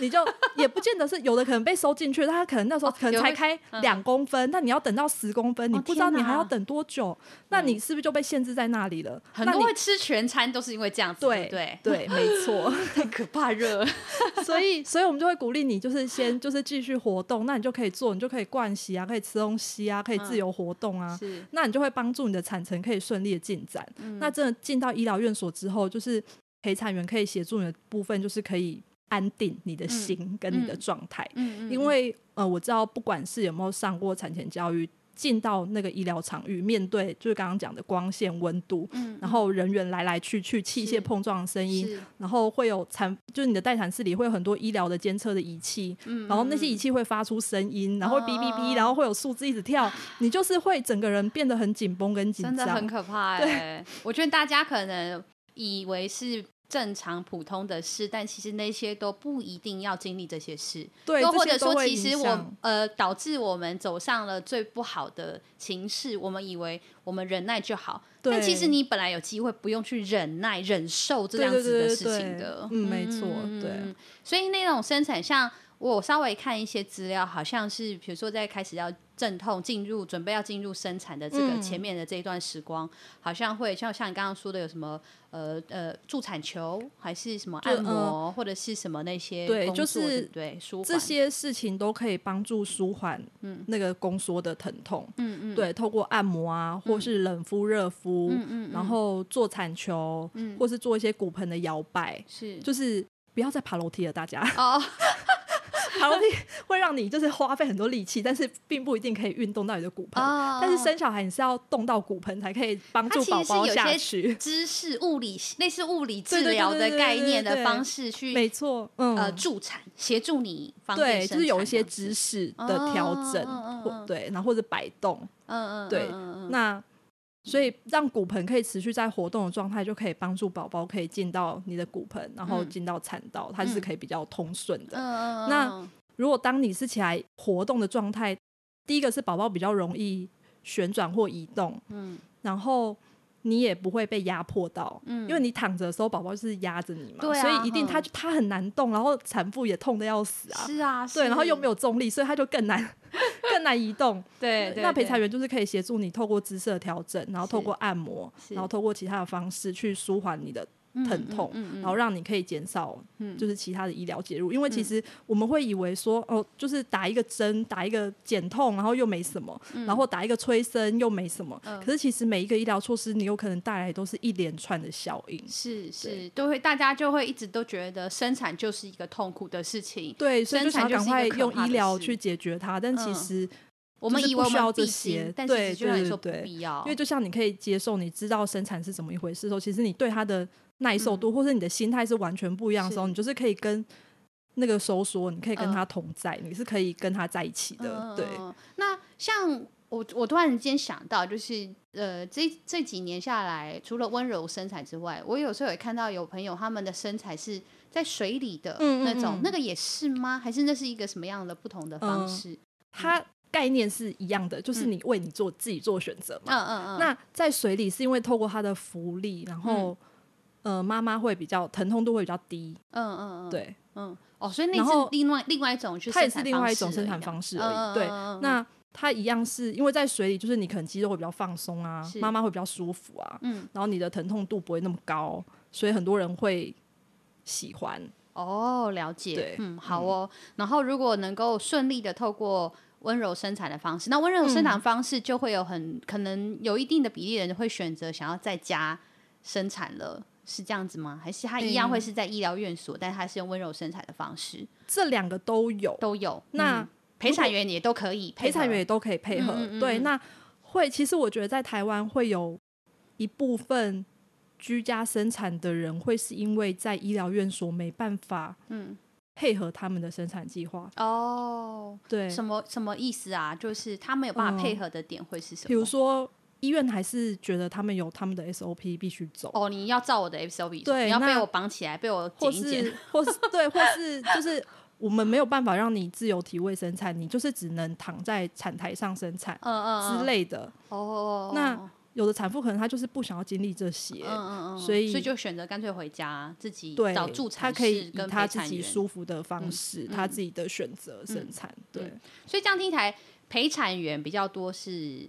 你就也不见得是有的可能被收进去，他可能那时候 可能才开两公分，那你要等到十公分，你不知道你还要等多久，那你是不是就被限制在那里了？很多会吃全餐都是因为这样子，对对对，没错，太可怕热，所以，所以我们就会鼓励你，就是先就是继续活动，那你就可以做，你就可以灌洗啊，可以吃东西啊，可以自由活动啊，是，那你。就会帮助你的产程可以顺利的进展。嗯、那真的进到医疗院所之后，就是陪产员可以协助你的部分，就是可以安定你的心跟你的状态。因为呃，我知道不管是有没有上过产前教育。进到那个医疗场域，面对就是刚刚讲的光线、温度，嗯、然后人员来来去去，器械碰撞的声音，然后会有产，就是你的待产室里会有很多医疗的监测的仪器，嗯、然后那些仪器会发出声音，然后哔哔哔，然后会有数字一直跳，你就是会整个人变得很紧绷跟紧张，真的很可怕哎、对。我觉得大家可能以为是。正常普通的事，但其实那些都不一定要经历这些事，对，又或者说，其实我呃导致我们走上了最不好的情势。我们以为我们忍耐就好，对但其实你本来有机会不用去忍耐、忍受这样子的事情的。嗯，没错，对。所以那种生产，像我稍微看一些资料，好像是比如说在开始要。阵痛进入准备要进入生产的这个前面的这一段时光，嗯、好像会像像你刚刚说的有什么呃呃助产球还是什么按摩、呃、或者是什么那些对，就是对舒缓。这些事情都可以帮助舒缓那个宫缩的疼痛。嗯嗯，对，透过按摩啊，或是冷敷热敷，嗯嗯，然后做产球，嗯，或是做一些骨盆的摇摆，是。就是不要再爬楼梯了，大家。哦 爬楼梯会让你就是花费很多力气，但是并不一定可以运动到你的骨盆。哦、但是生小孩你是要动到骨盆才可以帮助宝宝下去。知识物理类似物理治疗的概念的方式去，没错，嗯，呃，助产协助你方便对，就是有一些知识的调整，对，然后或者摆动，嗯嗯，对，那。所以让骨盆可以持续在活动的状态，就可以帮助宝宝可以进到你的骨盆，然后进到产道，嗯、它是可以比较通顺的。嗯、那如果当你是起来活动的状态，第一个是宝宝比较容易旋转或移动，嗯，然后。你也不会被压迫到，嗯，因为你躺着的时候，宝宝就是压着你嘛，对啊，所以一定他他很难动，然后产妇也痛得要死啊，是啊，对，然后又没有重力，所以他就更难 更难移动，对，那陪产员就是可以协助你透过姿势调整，然后透过按摩，然后透过其他的方式去舒缓你的。疼痛，然后让你可以减少，就是其他的医疗介入。嗯、因为其实我们会以为说，哦，就是打一个针，打一个减痛，然后又没什么，嗯、然后打一个催生又没什么。嗯、可是其实每一个医疗措施，你有可能带来都是一连串的效应。是是，都会大家就会一直都觉得生产就是一个痛苦的事情。对，生产就想赶快用医疗去解决它。但其实我们以为需要这些，但对对对对，必要。因为就像你可以接受，你知道生产是怎么一回事的时候，其实你对它的。耐受度，或者你的心态是完全不一样的时候，嗯、你就是可以跟那个收缩，你可以跟他同在，呃、你是可以跟他在一起的。呃、对。那像我，我突然间想到，就是呃，这这几年下来，除了温柔生产之外，我有时候也看到有朋友他们的身材是在水里的那种，嗯嗯嗯，那个也是吗？还是那是一个什么样的不同的方式？呃、它概念是一样的，就是你为你做、嗯、自己做选择嘛。嗯嗯嗯。那在水里是因为透过它的浮力，然后。嗯。呃，妈妈会比较疼痛度会比较低，嗯嗯嗯，对，嗯。哦，所以那是另外另外一种去，它也是另外一种生产方式而已，对，那它一样是因为在水里，就是你可能肌肉会比较放松啊，妈妈会比较舒服啊，嗯，然后你的疼痛度不会那么高，所以很多人会喜欢。哦，了解，嗯，好哦。然后如果能够顺利的透过温柔生产的方式，那温柔生产方式就会有很可能有一定的比例的人会选择想要在家生产了。是这样子吗？还是他一样会是在医疗院所，嗯、但他是用温柔生产的方式？这两个都有，都有。那、嗯、陪产员也都可以，陪产员也都可以配合。对，那会其实我觉得在台湾会有一部分居家生产的人，会是因为在医疗院所没办法，嗯，配合他们的生产计划。哦，对，什么什么意思啊？就是他没有办法配合的点会是什么？比如说。医院还是觉得他们有他们的 SOP 必须走哦，你要照我的 SOP，对，你要被我绑起来，被我剪一剪，或是对，或是就是我们没有办法让你自由体位生产，你就是只能躺在产台上生产，之类的。哦，那有的产妇可能她就是不想要经历这些，所以所以就选择干脆回家自己找助产师，她可以以她自己舒服的方式，她自己的选择生产。对，所以这样听起来，陪产员比较多是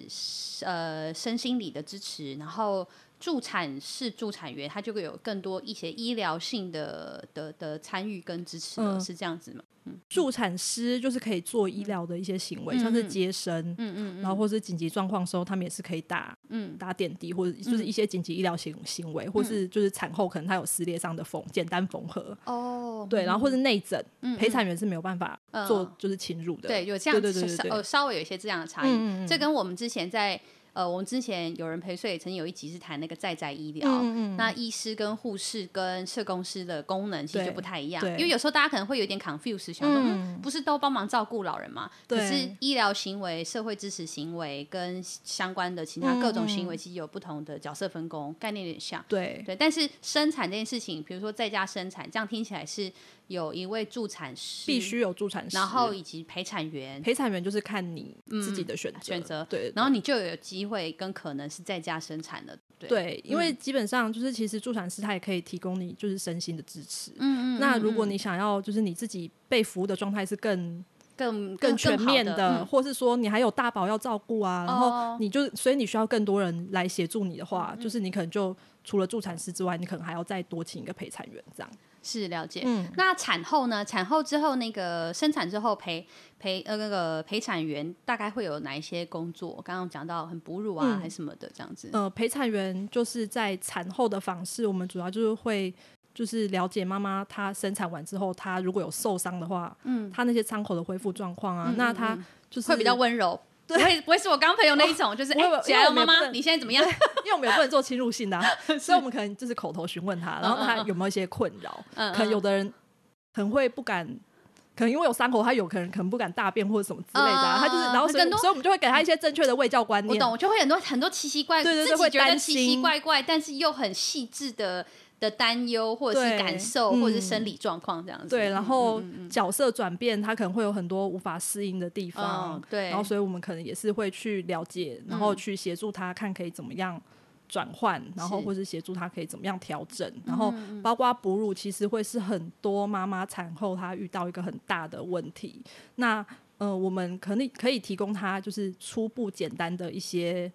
呃身心理的支持，然后。助产士助产员，他就会有更多一些医疗性的的的参与跟支持，嗯、是这样子吗？嗯，助产师就是可以做医疗的一些行为，嗯、像是接生，嗯嗯，嗯。然后或是紧急状况的时候，他们也是可以打，嗯，打点滴或者就是一些紧急医疗行行为，嗯、或是就是产后可能他有撕裂伤的缝简单缝合，哦，对，然后或是内诊，嗯、陪产员是没有办法做就是侵入的，对，有这样子，呃，稍微有一些这样的差异，嗯、这跟我们之前在。呃，我们之前有人陪睡，曾经有一集是谈那个在在医疗，嗯嗯，那医师跟护士跟社工师的功能其实就不太一样，因为有时候大家可能会有点 confuse，想说，嗯，不是都帮忙照顾老人吗？对可是医疗行为、社会支持行为跟相关的其他各种行为，其实有不同的角色分工，概念有点像，对对。但是生产这件事情，比如说在家生产，这样听起来是。有一位助产师，必须有助产师，然后以及陪产员。陪产员就是看你自己的选择，选择对，然后你就有机会跟可能是在家生产的。对，因为基本上就是其实助产师他也可以提供你就是身心的支持。嗯嗯。那如果你想要就是你自己被服务的状态是更更更全面的，或是说你还有大宝要照顾啊，然后你就所以你需要更多人来协助你的话，就是你可能就除了助产师之外，你可能还要再多请一个陪产员这样。是了解，嗯，那产后呢？产后之后，那个生产之后陪陪呃那个陪产员大概会有哪一些工作？刚刚讲到很哺乳啊，嗯、还是什么的这样子。呃，陪产员就是在产后的访视，我们主要就是会就是了解妈妈她生产完之后，她如果有受伤的话，嗯，她那些伤口的恢复状况啊，嗯、那她就是会比较温柔。对，不会不会是我刚朋友那一种，就是哎，起来了妈妈，你现在怎么样？因为我们也不能做侵入性的，所以我们可能就是口头询问他，然后他有没有一些困扰？可能有的人很会不敢，可能因为有伤口，他有可能可能不敢大便或者什么之类的，他就是然后所以所以我们就会给他一些正确的卫教观念。我懂，我就会很多很多奇奇怪，对对对，会觉得奇奇怪怪，但是又很细致的。的担忧，或者是感受，或者是生理状况这样子。对，然后角色转变，他可能会有很多无法适应的地方。嗯、对，然后所以我们可能也是会去了解，然后去协助他看可以怎么样转换，嗯、然后或是协助他可以怎么样调整。然后包括哺乳，其实会是很多妈妈产后她遇到一个很大的问题。那呃，我们可以可以提供她就是初步简单的一些。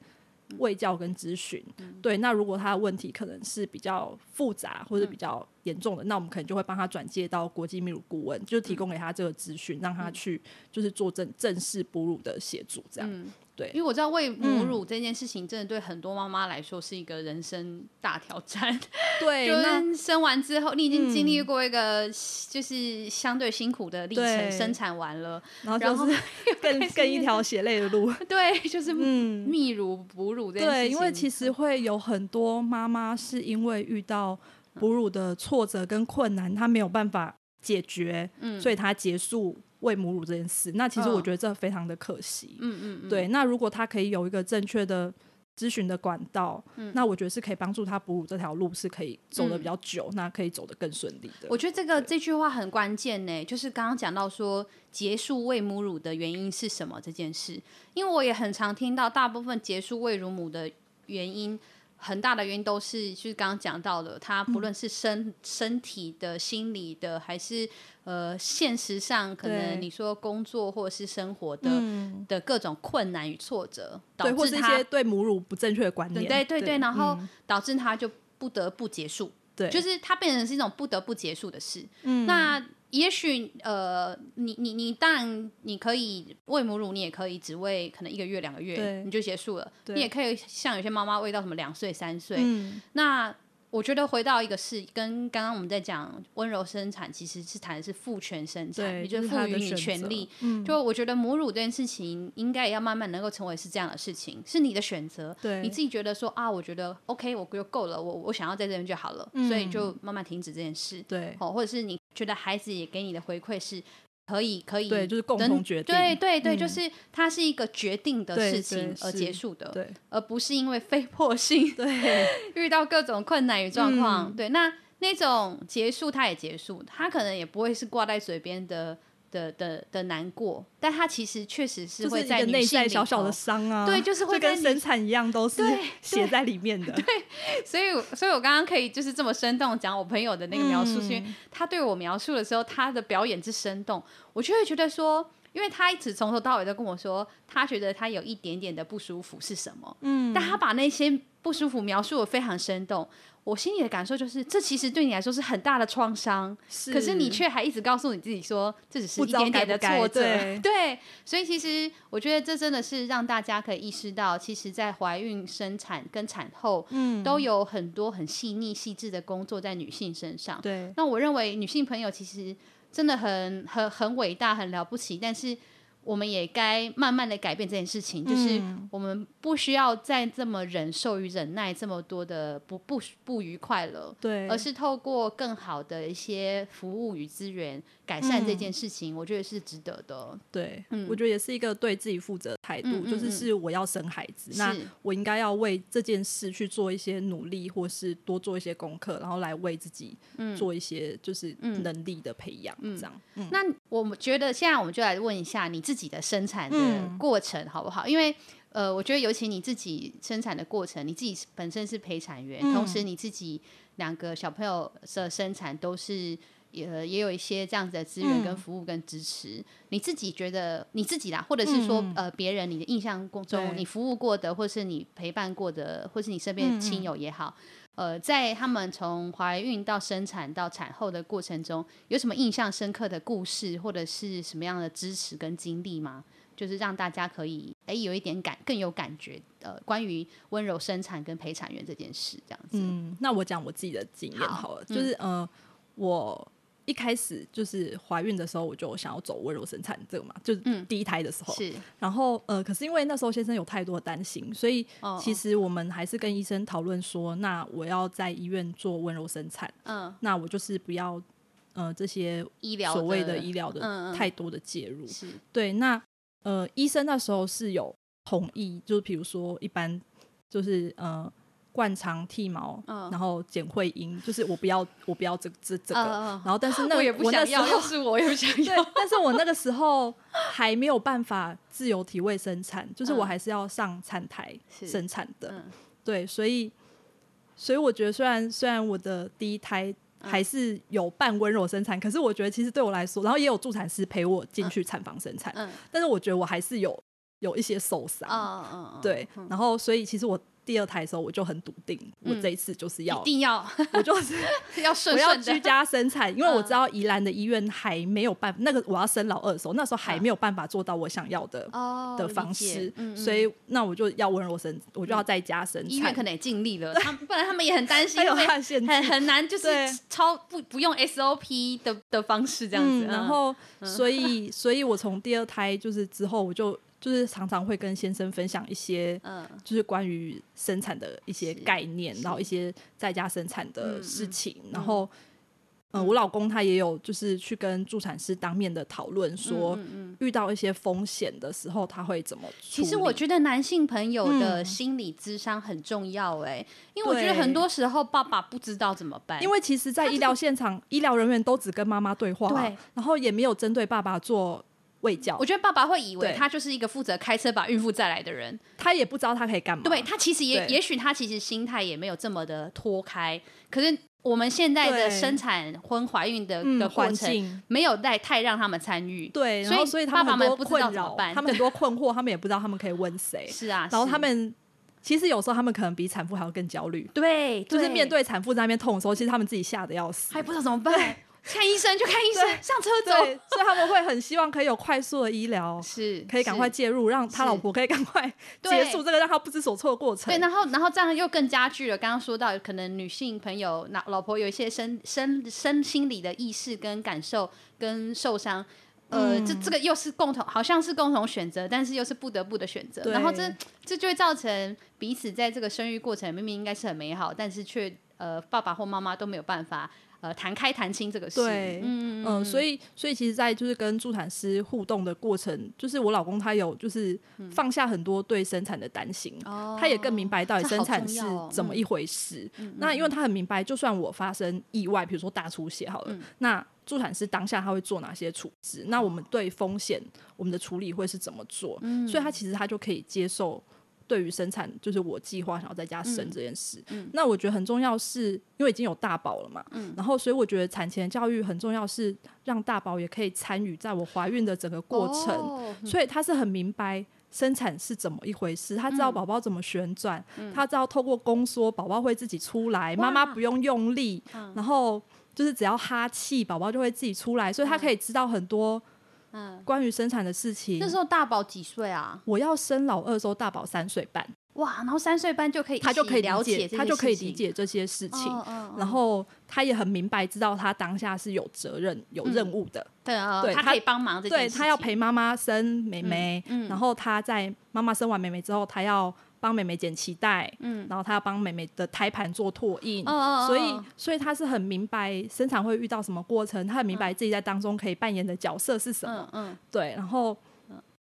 卫教跟咨询，嗯、对，那如果他的问题可能是比较复杂或者比较严重的，嗯、那我们可能就会帮他转介到国际泌乳顾问，就提供给他这个咨询，嗯、让他去就是做正正式哺乳的协助，这样。嗯对，因为我知道喂母乳这件事情，真的对很多妈妈来说是一个人生大挑战。对，就是生完之后，你已经经历过一个就是相对辛苦的历程，生产完了，然后就是 更更一条血泪的路。对，就是泌乳哺乳这件事情。对，因为其实会有很多妈妈是因为遇到哺乳的挫折跟困难，她没有办法解决，嗯所以她结束。喂母乳这件事，那其实我觉得这非常的可惜。嗯嗯嗯。对，那如果他可以有一个正确的咨询的管道，嗯，那我觉得是可以帮助他哺乳这条路是可以走的比较久，嗯，那可以走得更顺利的。我觉得这个这句话很关键呢，就是刚刚讲到说结束喂母乳的原因是什么这件事，因为我也很常听到大部分结束喂乳母的原因。很大的原因都是，就是刚刚讲到的，他不论是身、嗯、身体的、心理的，还是呃现实上，可能你说工作或者是生活的对的各种困难与挫折，导致他对母乳不正确的观念，对对对，对然后导致他就不得不结束，对，就是它变成是一种不得不结束的事，嗯，那。也许呃，你你你当然你可以喂母乳，你也可以只喂可能一个月两个月你就结束了。你也可以像有些妈妈喂到什么两岁三岁，嗯、那。我觉得回到一个是跟刚刚我们在讲温柔生产，其实是谈的是父权生产，也就是赋予你权利。嗯、就我觉得母乳这件事情，应该也要慢慢能够成为是这样的事情，是你的选择。对，你自己觉得说啊，我觉得 OK，我就够了，我我想要在这边就好了，嗯、所以就慢慢停止这件事。对，哦，或者是你觉得孩子也给你的回馈是。可以，可以，对，就是共同决定。对，对，对，就是它是一个决定的事情而结束的，对，而不是因为 非迫性，对，遇到各种困难与状况，对。那那种结束，它也结束，它可能也不会是挂在嘴边的。的的的难过，但他其实确实是会在内在小小的伤啊，对，就是会跟生产一样，都是 写在里面的。对，对所以所以我刚刚可以就是这么生动讲我朋友的那个描述，嗯、是因为他对我描述的时候，他的表演之生动，我就会觉得说，因为他一直从头到尾都跟我说，他觉得他有一点点的不舒服是什么，嗯，但他把那些不舒服描述的非常生动。我心里的感受就是，这其实对你来说是很大的创伤，是，可是你却还一直告诉你自己说，这只是一点点的挫折。对，对，所以其实我觉得这真的是让大家可以意识到，其实，在怀孕、生产跟产后，嗯，都有很多很细腻、细致的工作在女性身上。对，那我认为女性朋友其实真的很、很、很伟大、很了不起，但是。我们也该慢慢的改变这件事情，就是我们不需要再这么忍受与忍耐这么多的不不不愉快了，对，而是透过更好的一些服务与资源改善这件事情，我觉得是值得的。对，嗯，我觉得也是一个对自己负责的态度，就是是我要生孩子，那我应该要为这件事去做一些努力，或是多做一些功课，然后来为自己做一些就是能力的培养，这样。嗯，那我们觉得现在我们就来问一下你。自己的生产的过程好不好？嗯、因为呃，我觉得尤其你自己生产的过程，你自己本身是陪产员，嗯、同时你自己两个小朋友的生产都是也也有一些这样子的资源跟服务跟支持。嗯、你自己觉得你自己啦，或者是说、嗯、呃别人你的印象中你服务过的，或是你陪伴过的，或是你身边的亲友也好。嗯呃，在他们从怀孕到生产到产后的过程中，有什么印象深刻的故事，或者是什么样的支持跟经历吗？就是让大家可以哎有一点感更有感觉。呃，关于温柔生产跟陪产员这件事，这样子。嗯，那我讲我自己的经验好了，好就是呃我。一开始就是怀孕的时候，我就想要走温柔生产这个嘛，就是第一胎的时候。嗯、是。然后呃，可是因为那时候先生有太多的担心，所以其实我们还是跟医生讨论说，那我要在医院做温柔生产。嗯。那我就是不要呃这些医疗所谓的医疗的太多的介入。是。对，那呃医生那时候是有同意，就是比如说一般就是呃。灌肠剃毛，嗯、然后剪会阴，就是我不要，我不要这这这个。嗯、然后，但是那我也不想要，要是我也不想要。但是我那个时候还没有办法自由体位生产，就是我还是要上产台生产的。嗯、对，所以，所以我觉得，虽然虽然我的第一胎还是有半温柔生产，嗯、可是我觉得其实对我来说，然后也有助产师陪我进去产房生产，但是我觉得我还是有有一些受伤。对，然后所以其实我。第二胎的时候，我就很笃定，我这一次就是要，一定要，我就是 要顺顺，我要居家生产，因为我知道宜兰的医院还没有办法，那个我要生老二的时候，那时候还没有办法做到我想要的的方式，所以那我就要温柔生，我就要在家生产。医院可能也尽力了，他不然他们也很担心，很很难，就是超不不用 SOP 的的方式这样子。然后，所以，所以我从第二胎就是之后，我就。就是常常会跟先生分享一些，嗯，就是关于生产的一些概念，然后一些在家生产的事情，然后，嗯，我老公他也有就是去跟助产师当面的讨论，说遇到一些风险的时候他会怎么。其实我觉得男性朋友的心理智商很重要，哎，因为我觉得很多时候爸爸不知道怎么办，因为其实，在医疗现场，医疗人员都只跟妈妈对话，对，然后也没有针对爸爸做。卫教，我觉得爸爸会以为他就是一个负责开车把孕妇载来的人，他也不知道他可以干嘛。对，他其实也，也许他其实心态也没有这么的脱开。可是我们现在的生产婚怀孕的的过程，没有带太让他们参与。对，所以所以爸爸们不知道怎么办，他们很多困惑，他们也不知道他们可以问谁。是啊，然后他们其实有时候他们可能比产妇还要更焦虑。对，就是面对产妇在那边痛的时候，其实他们自己吓得要死，还不知道怎么办。看医生就看医生，上车走。所以他们会很希望可以有快速的医疗，是可以赶快介入，让他老婆可以赶快结束这个让他不知所措的过程。对，然后然后这样又更加剧了。刚刚说到，可能女性朋友、老老婆有一些身身身心理的意识跟感受跟受伤，呃，这这个又是共同，好像是共同选择，但是又是不得不的选择。然后这这就会造成彼此在这个生育过程明明应该是很美好，但是却呃爸爸或妈妈都没有办法。呃谈开谈清这个事。对，嗯嗯，所以所以其实，在就是跟助产师互动的过程，就是我老公他有就是放下很多对生产的担心，嗯、他也更明白到底生产是怎么一回事。那因为他很明白，就算我发生意外，比如说大出血好了，嗯、那助产师当下他会做哪些处置？那我们对风险我们的处理会是怎么做？嗯、所以他其实他就可以接受。对于生产，就是我计划想要在家生这件事，嗯。嗯、那我觉得很重要是，是因为已经有大宝了嘛，嗯、然后所以我觉得产前教育很重要，是让大宝也可以参与在我怀孕的整个过程，哦、所以他是很明白生产是怎么一回事，他知道宝宝怎么旋转，嗯、他知道透过宫缩宝宝会自己出来，妈妈不用用力，嗯、然后就是只要哈气，宝宝就会自己出来，所以他可以知道很多。嗯，关于生产的事情。那时候大宝几岁啊？我要生老二的时候，大宝三岁半。哇，然后三岁半就可以，他就可以了解，他就可以理解这些事情。哦哦、然后他也很明白，知道他当下是有责任、有任务的。嗯、对啊，对，他可以帮忙这件事情。对，他要陪妈妈生妹妹，嗯嗯、然后他在妈妈生完妹妹之后，他要。帮妹妹剪脐带，嗯，然后他要帮妹妹的胎盘做拓印，哦、所以，所以他是很明白生产会遇到什么过程，他很明白自己在当中可以扮演的角色是什么，嗯，嗯。对，然后，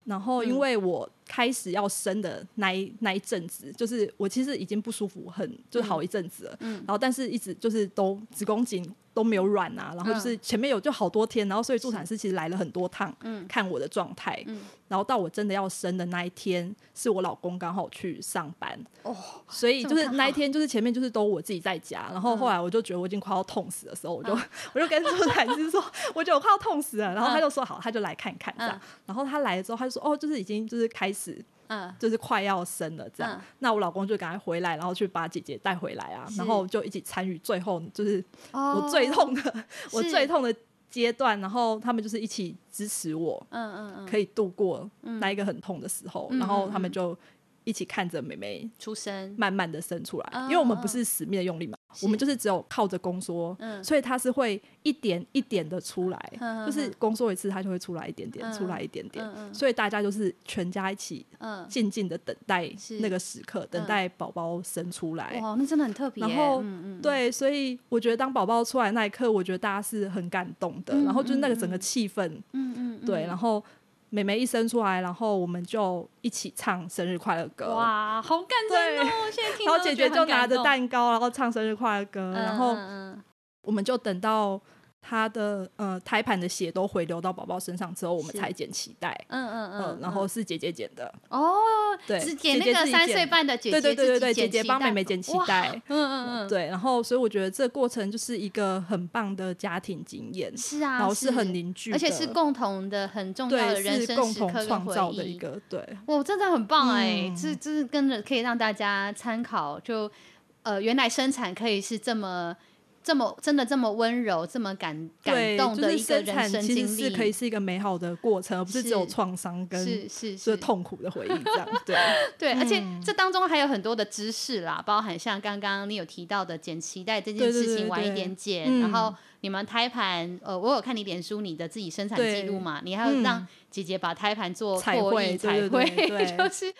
然后因为我开始要生的那一那一阵子，就是我其实已经不舒服很，就是好一阵子了，嗯，然后但是一直就是都子宫颈。都没有软啊，然后就是前面有就好多天，然后所以助产师其实来了很多趟，嗯。看我的状态，嗯、然后到我真的要生的那一天，是我老公刚好去上班，哦，所以就是那一天就是前面就是都我自己在家，然后后来我就觉得我已经快要痛死的时候，我就、嗯、我就跟助产师说，我觉得我快要痛死了，然后他就说好，他就来看看这样，然后他来了之后他就说哦，就是已经就是开始。嗯，就是快要生了这样，嗯、那我老公就赶快回来，然后去把姐姐带回来啊，然后就一起参与最后，就是我最痛的，哦、我最痛的阶段，然后他们就是一起支持我，嗯嗯嗯，可以度过那一个很痛的时候，嗯、然后他们就一起看着妹妹出生，慢慢的生出来，生因为我们不是死命的用力嘛。我们就是只有靠着宫缩，嗯、所以它是会一点一点的出来，嗯、就是宫缩一次，它就会出来一点点，嗯、出来一点点，嗯、所以大家就是全家一起静静的等待那个时刻，嗯、等待宝宝生出来。哇，那真的很特别。然后，对，所以我觉得当宝宝出来那一刻，我觉得大家是很感动的。嗯、然后就是那个整个气氛，嗯嗯，对，然后。妹妹一生出来，然后我们就一起唱生日快乐歌。哇，好感动哦！对现在听，然后姐姐就拿着蛋糕，然后唱生日快乐歌，嗯、然后我们就等到。他的呃胎盘的血都回流到宝宝身上之后，我们才剪脐带。嗯嗯嗯，然后是姐姐剪的。哦，对，只剪那个三岁半的姐姐。对对对对，姐姐帮妹妹剪脐带。嗯嗯嗯，对，然后所以我觉得这个过程就是一个很棒的家庭经验。是啊，然后是很凝聚，而且是共同的很重要的人生时刻跟回忆。创造的一个对，哇，真的很棒哎！这这是跟着可以让大家参考，就呃，原来生产可以是这么。这么真的这么温柔，这么感感动的一个人生经历，其实是可以是一个美好的过程，而不是只有创伤跟是是是痛苦的回忆这样。对对，而且这当中还有很多的知识啦，包含像刚刚你有提到的剪脐带这件事情，晚一点剪，然后。你们胎盘，呃，我有看你脸书，你的自己生产记录嘛？你还要让姐姐把胎盘做拓印彩绘，就是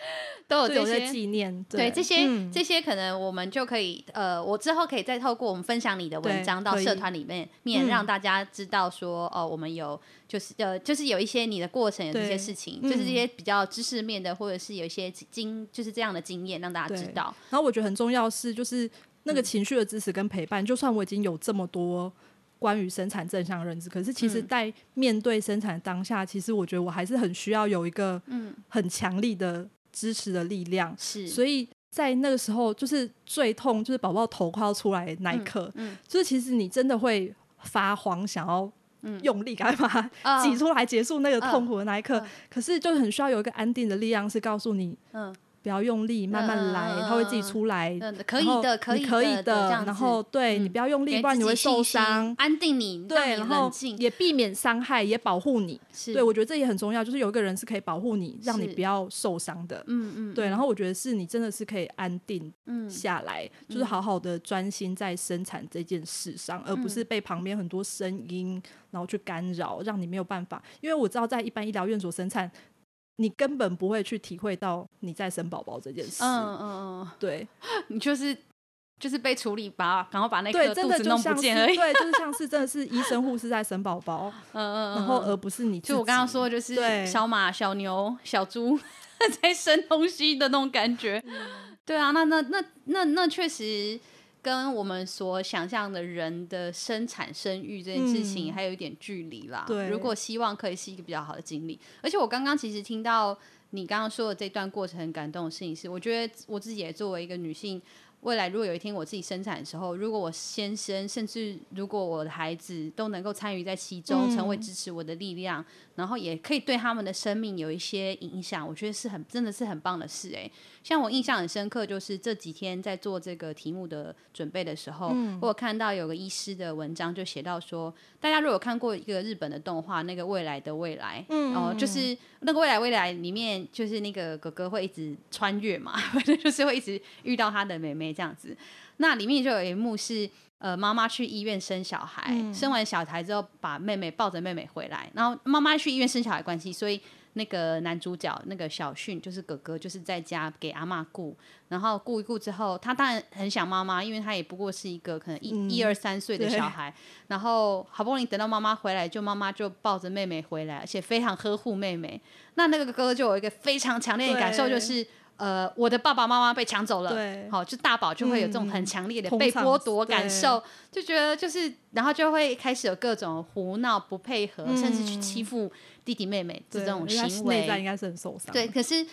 都有这些纪念。对这些这些，可能我们就可以，呃，我之后可以再透过我们分享你的文章到社团里面，面让大家知道说，哦，我们有就是呃，就是有一些你的过程，有这些事情，就是这些比较知识面的，或者是有一些经，就是这样的经验，让大家知道。然后我觉得很重要是，就是那个情绪的支持跟陪伴，就算我已经有这么多。关于生产正向认知，可是其实，在面对生产当下，嗯、其实我觉得我还是很需要有一个嗯。很强力的支持的力量。是，所以在那个时候，就是最痛，就是宝宝头快要出来的那一刻，嗯。嗯、就是其实你真的会发慌，想要用力赶快把它挤出来，结束那个痛苦的那一刻。可是，就很需要有一个安定的力量，是告诉你，嗯。不要用力，慢慢来，它会自己出来。可以的，可以的，可以的。然后，对你不要用力，不然你会受伤。安定你，对，然后也避免伤害，也保护你。对，我觉得这也很重要，就是有一个人是可以保护你，让你不要受伤的。嗯嗯。对，然后我觉得是你真的是可以安定下来，就是好好的专心在生产这件事上，而不是被旁边很多声音然后去干扰，让你没有办法。因为我知道在一般医疗院所生产。你根本不会去体会到你在生宝宝这件事。嗯嗯嗯，对，你就是就是被处理吧，然后把那，个肚子弄不见而已。对，就是像是真的是医生护士在生宝宝，嗯嗯，然后而不是你。就我刚刚说的，就是小马、小牛、小猪 在生东西的那种感觉。对啊，那那那那那确实跟我们所想象的人的生产生育这件事情还有一点距离啦。对，如果希望可以是一个比较好的经历，而且我刚刚其实听到你刚刚说的这段过程很感动的事情是，我觉得我自己也作为一个女性。未来如果有一天我自己生产的时候，如果我先生，甚至如果我的孩子都能够参与在其中，成为支持我的力量，嗯、然后也可以对他们的生命有一些影响，我觉得是很真的是很棒的事诶。像我印象很深刻，就是这几天在做这个题目的准备的时候，嗯、我有看到有个医师的文章，就写到说，大家如果有看过一个日本的动画，那个未来的未来，嗯，哦，就是那个未来未来里面，就是那个哥哥会一直穿越嘛，就是会一直遇到他的妹妹。这样子，那里面就有一幕是，呃，妈妈去医院生小孩，嗯、生完小孩之后，把妹妹抱着妹妹回来，然后妈妈去医院生小孩关系，所以那个男主角那个小训就是哥哥，就是在家给阿妈顾，然后顾一顾之后，他当然很想妈妈，因为他也不过是一个可能一、嗯、一二三岁的小孩，然后好不容易等到妈妈回来，就妈妈就抱着妹妹回来，而且非常呵护妹妹，那那个哥哥就有一个非常强烈的感受，就是。呃，我的爸爸妈妈被抢走了，对，好，就大宝就会有这种很强烈的被剥夺感受，就觉得就是，然后就会开始有各种胡闹、不配合，嗯、甚至去欺负弟弟妹妹这种行为，内在应该是很受伤。对，可是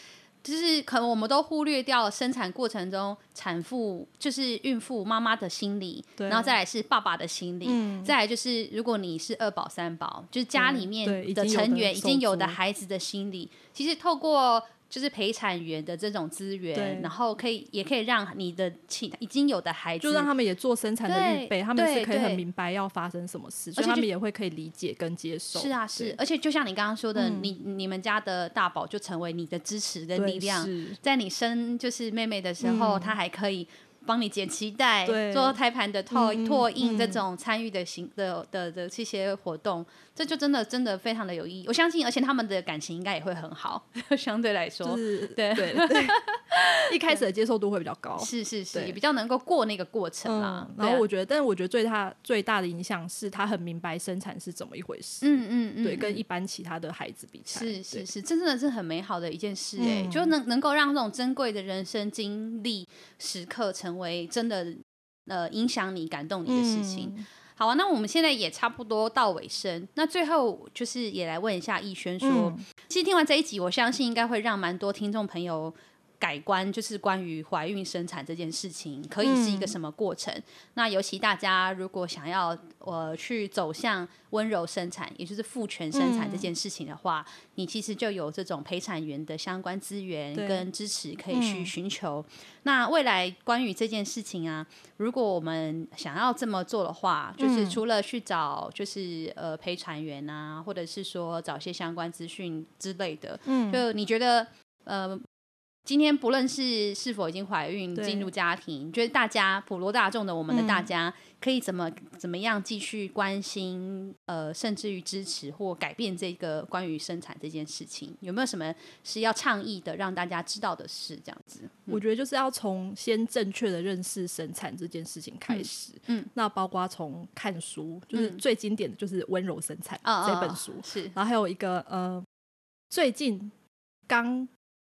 就是可能我们都忽略掉了生产过程中产妇就是孕妇妈妈的心理，然后再来是爸爸的心理，嗯、再来就是如果你是二宝三宝，就是家里面的成员已经有的孩子的心理，其实透过。就是陪产员的这种资源，然后可以也可以让你的亲已经有的孩子，就让他们也做生产的预备，他们是可以很明白要发生什么事，所以他们也会可以理解跟接受。是啊，是，而且就像你刚刚说的，嗯、你你们家的大宝就成为你的支持的力量，在你生就是妹妹的时候，他、嗯、还可以。帮你剪脐带，对做胎盘的拓拓印，这种参与的行的的的这些活动，这就真的真的非常的有意义。我相信，而且他们的感情应该也会很好，相对来说，就是、对对对，一开始的接受度会比较高，是是是，也比较能够过那个过程啦。嗯、然后我觉得，但是我觉得最大最大的影响是他很明白生产是怎么一回事。嗯嗯嗯，对，跟一般其他的孩子比起来，是是是，这真的是很美好的一件事哎、欸，嗯、就能能够让这种珍贵的人生经历时刻成。为真的呃影响你、感动你的事情，嗯、好啊。那我们现在也差不多到尾声，那最后就是也来问一下逸轩说，嗯、其实听完这一集，我相信应该会让蛮多听众朋友。改观就是关于怀孕生产这件事情，可以是一个什么过程？嗯、那尤其大家如果想要呃去走向温柔生产，也就是父权生产这件事情的话，嗯、你其实就有这种陪产员的相关资源跟支持可以去寻求。嗯、那未来关于这件事情啊，如果我们想要这么做的话，就是除了去找就是呃陪产员啊，或者是说找些相关资讯之类的，嗯，就你觉得呃。今天不论是是否已经怀孕进入家庭，觉得大家普罗大众的我们的大家可以怎么、嗯、怎么样继续关心呃，甚至于支持或改变这个关于生产这件事情，有没有什么是要倡议的，让大家知道的事？这样子，我觉得就是要从先正确的认识生产这件事情开始。嗯，嗯。那包括从看书，就是最经典的就是《温柔生产》这本书，嗯、是，然后还有一个呃，最近刚。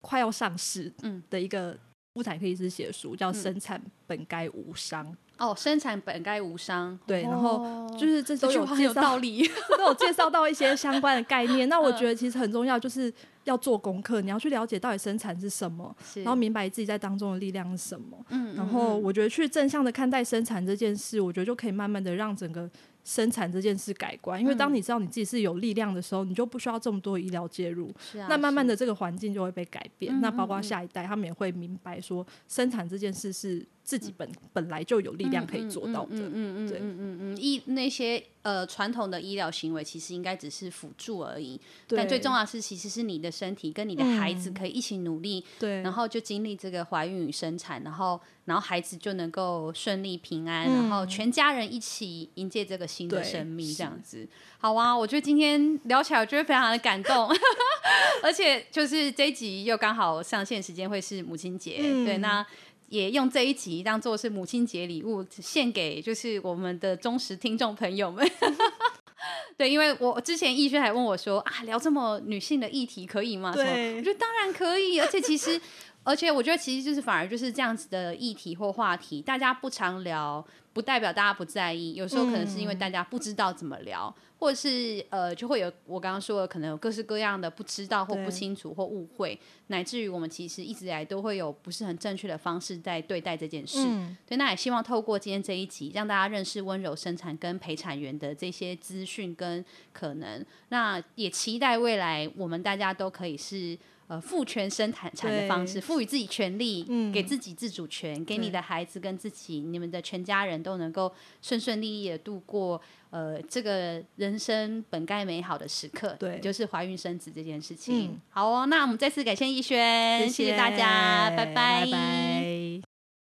快要上市的一个妇产科医师写的书，叫《生产本该无伤》。哦，生产本该无伤。对，然后就是这都有有道理，都有介绍到一些相关的概念。那我觉得其实很重要，就是要做功课，你要去了解到底生产是什么，然后明白自己在当中的力量是什么。嗯，然后我觉得去正向的看待生产这件事，我觉得就可以慢慢的让整个。生产这件事改观，因为当你知道你自己是有力量的时候，嗯、你就不需要这么多医疗介入。啊，那慢慢的这个环境就会被改变。是那包括下一代，他们也会明白说，生产这件事是自己本、嗯、本来就有力量可以做到的。嗯嗯嗯对嗯嗯嗯医那些呃传统的医疗行为其实应该只是辅助而已。对但最重要的是，其实是你的身体跟你的孩子可以一起努力。对、嗯。然后就经历这个怀孕与生产，然后然后孩子就能够顺利平安，嗯、然后全家人一起迎接这个。新的生命这样子，好啊！我觉得今天聊起来，我觉得非常的感动，而且就是这一集又刚好上线时间会是母亲节，嗯、对，那也用这一集当做是母亲节礼物，献给就是我们的忠实听众朋友们。对，因为我之前艺轩还问我说啊，聊这么女性的议题可以吗？对，我觉得当然可以，而且其实，而且我觉得其实就是反而就是这样子的议题或话题，大家不常聊，不代表大家不在意，有时候可能是因为大家不知道怎么聊。嗯或者是呃，就会有我刚刚说的，可能有各式各样的不知道或不清楚或误会，乃至于我们其实一直以来都会有不是很正确的方式在对待这件事。嗯，对，那也希望透过今天这一集，让大家认识温柔生产跟陪产员的这些资讯跟可能。那也期待未来我们大家都可以是。呃，父权生产产的方式，赋予自己权利，嗯，给自己自主权，给你的孩子跟自己，你们的全家人都能够顺顺利利的度过呃这个人生本该美好的时刻，对，就是怀孕生子这件事情。嗯、好哦，那我们再次感谢逸轩，谢谢，谢谢大家，拜拜。拜拜。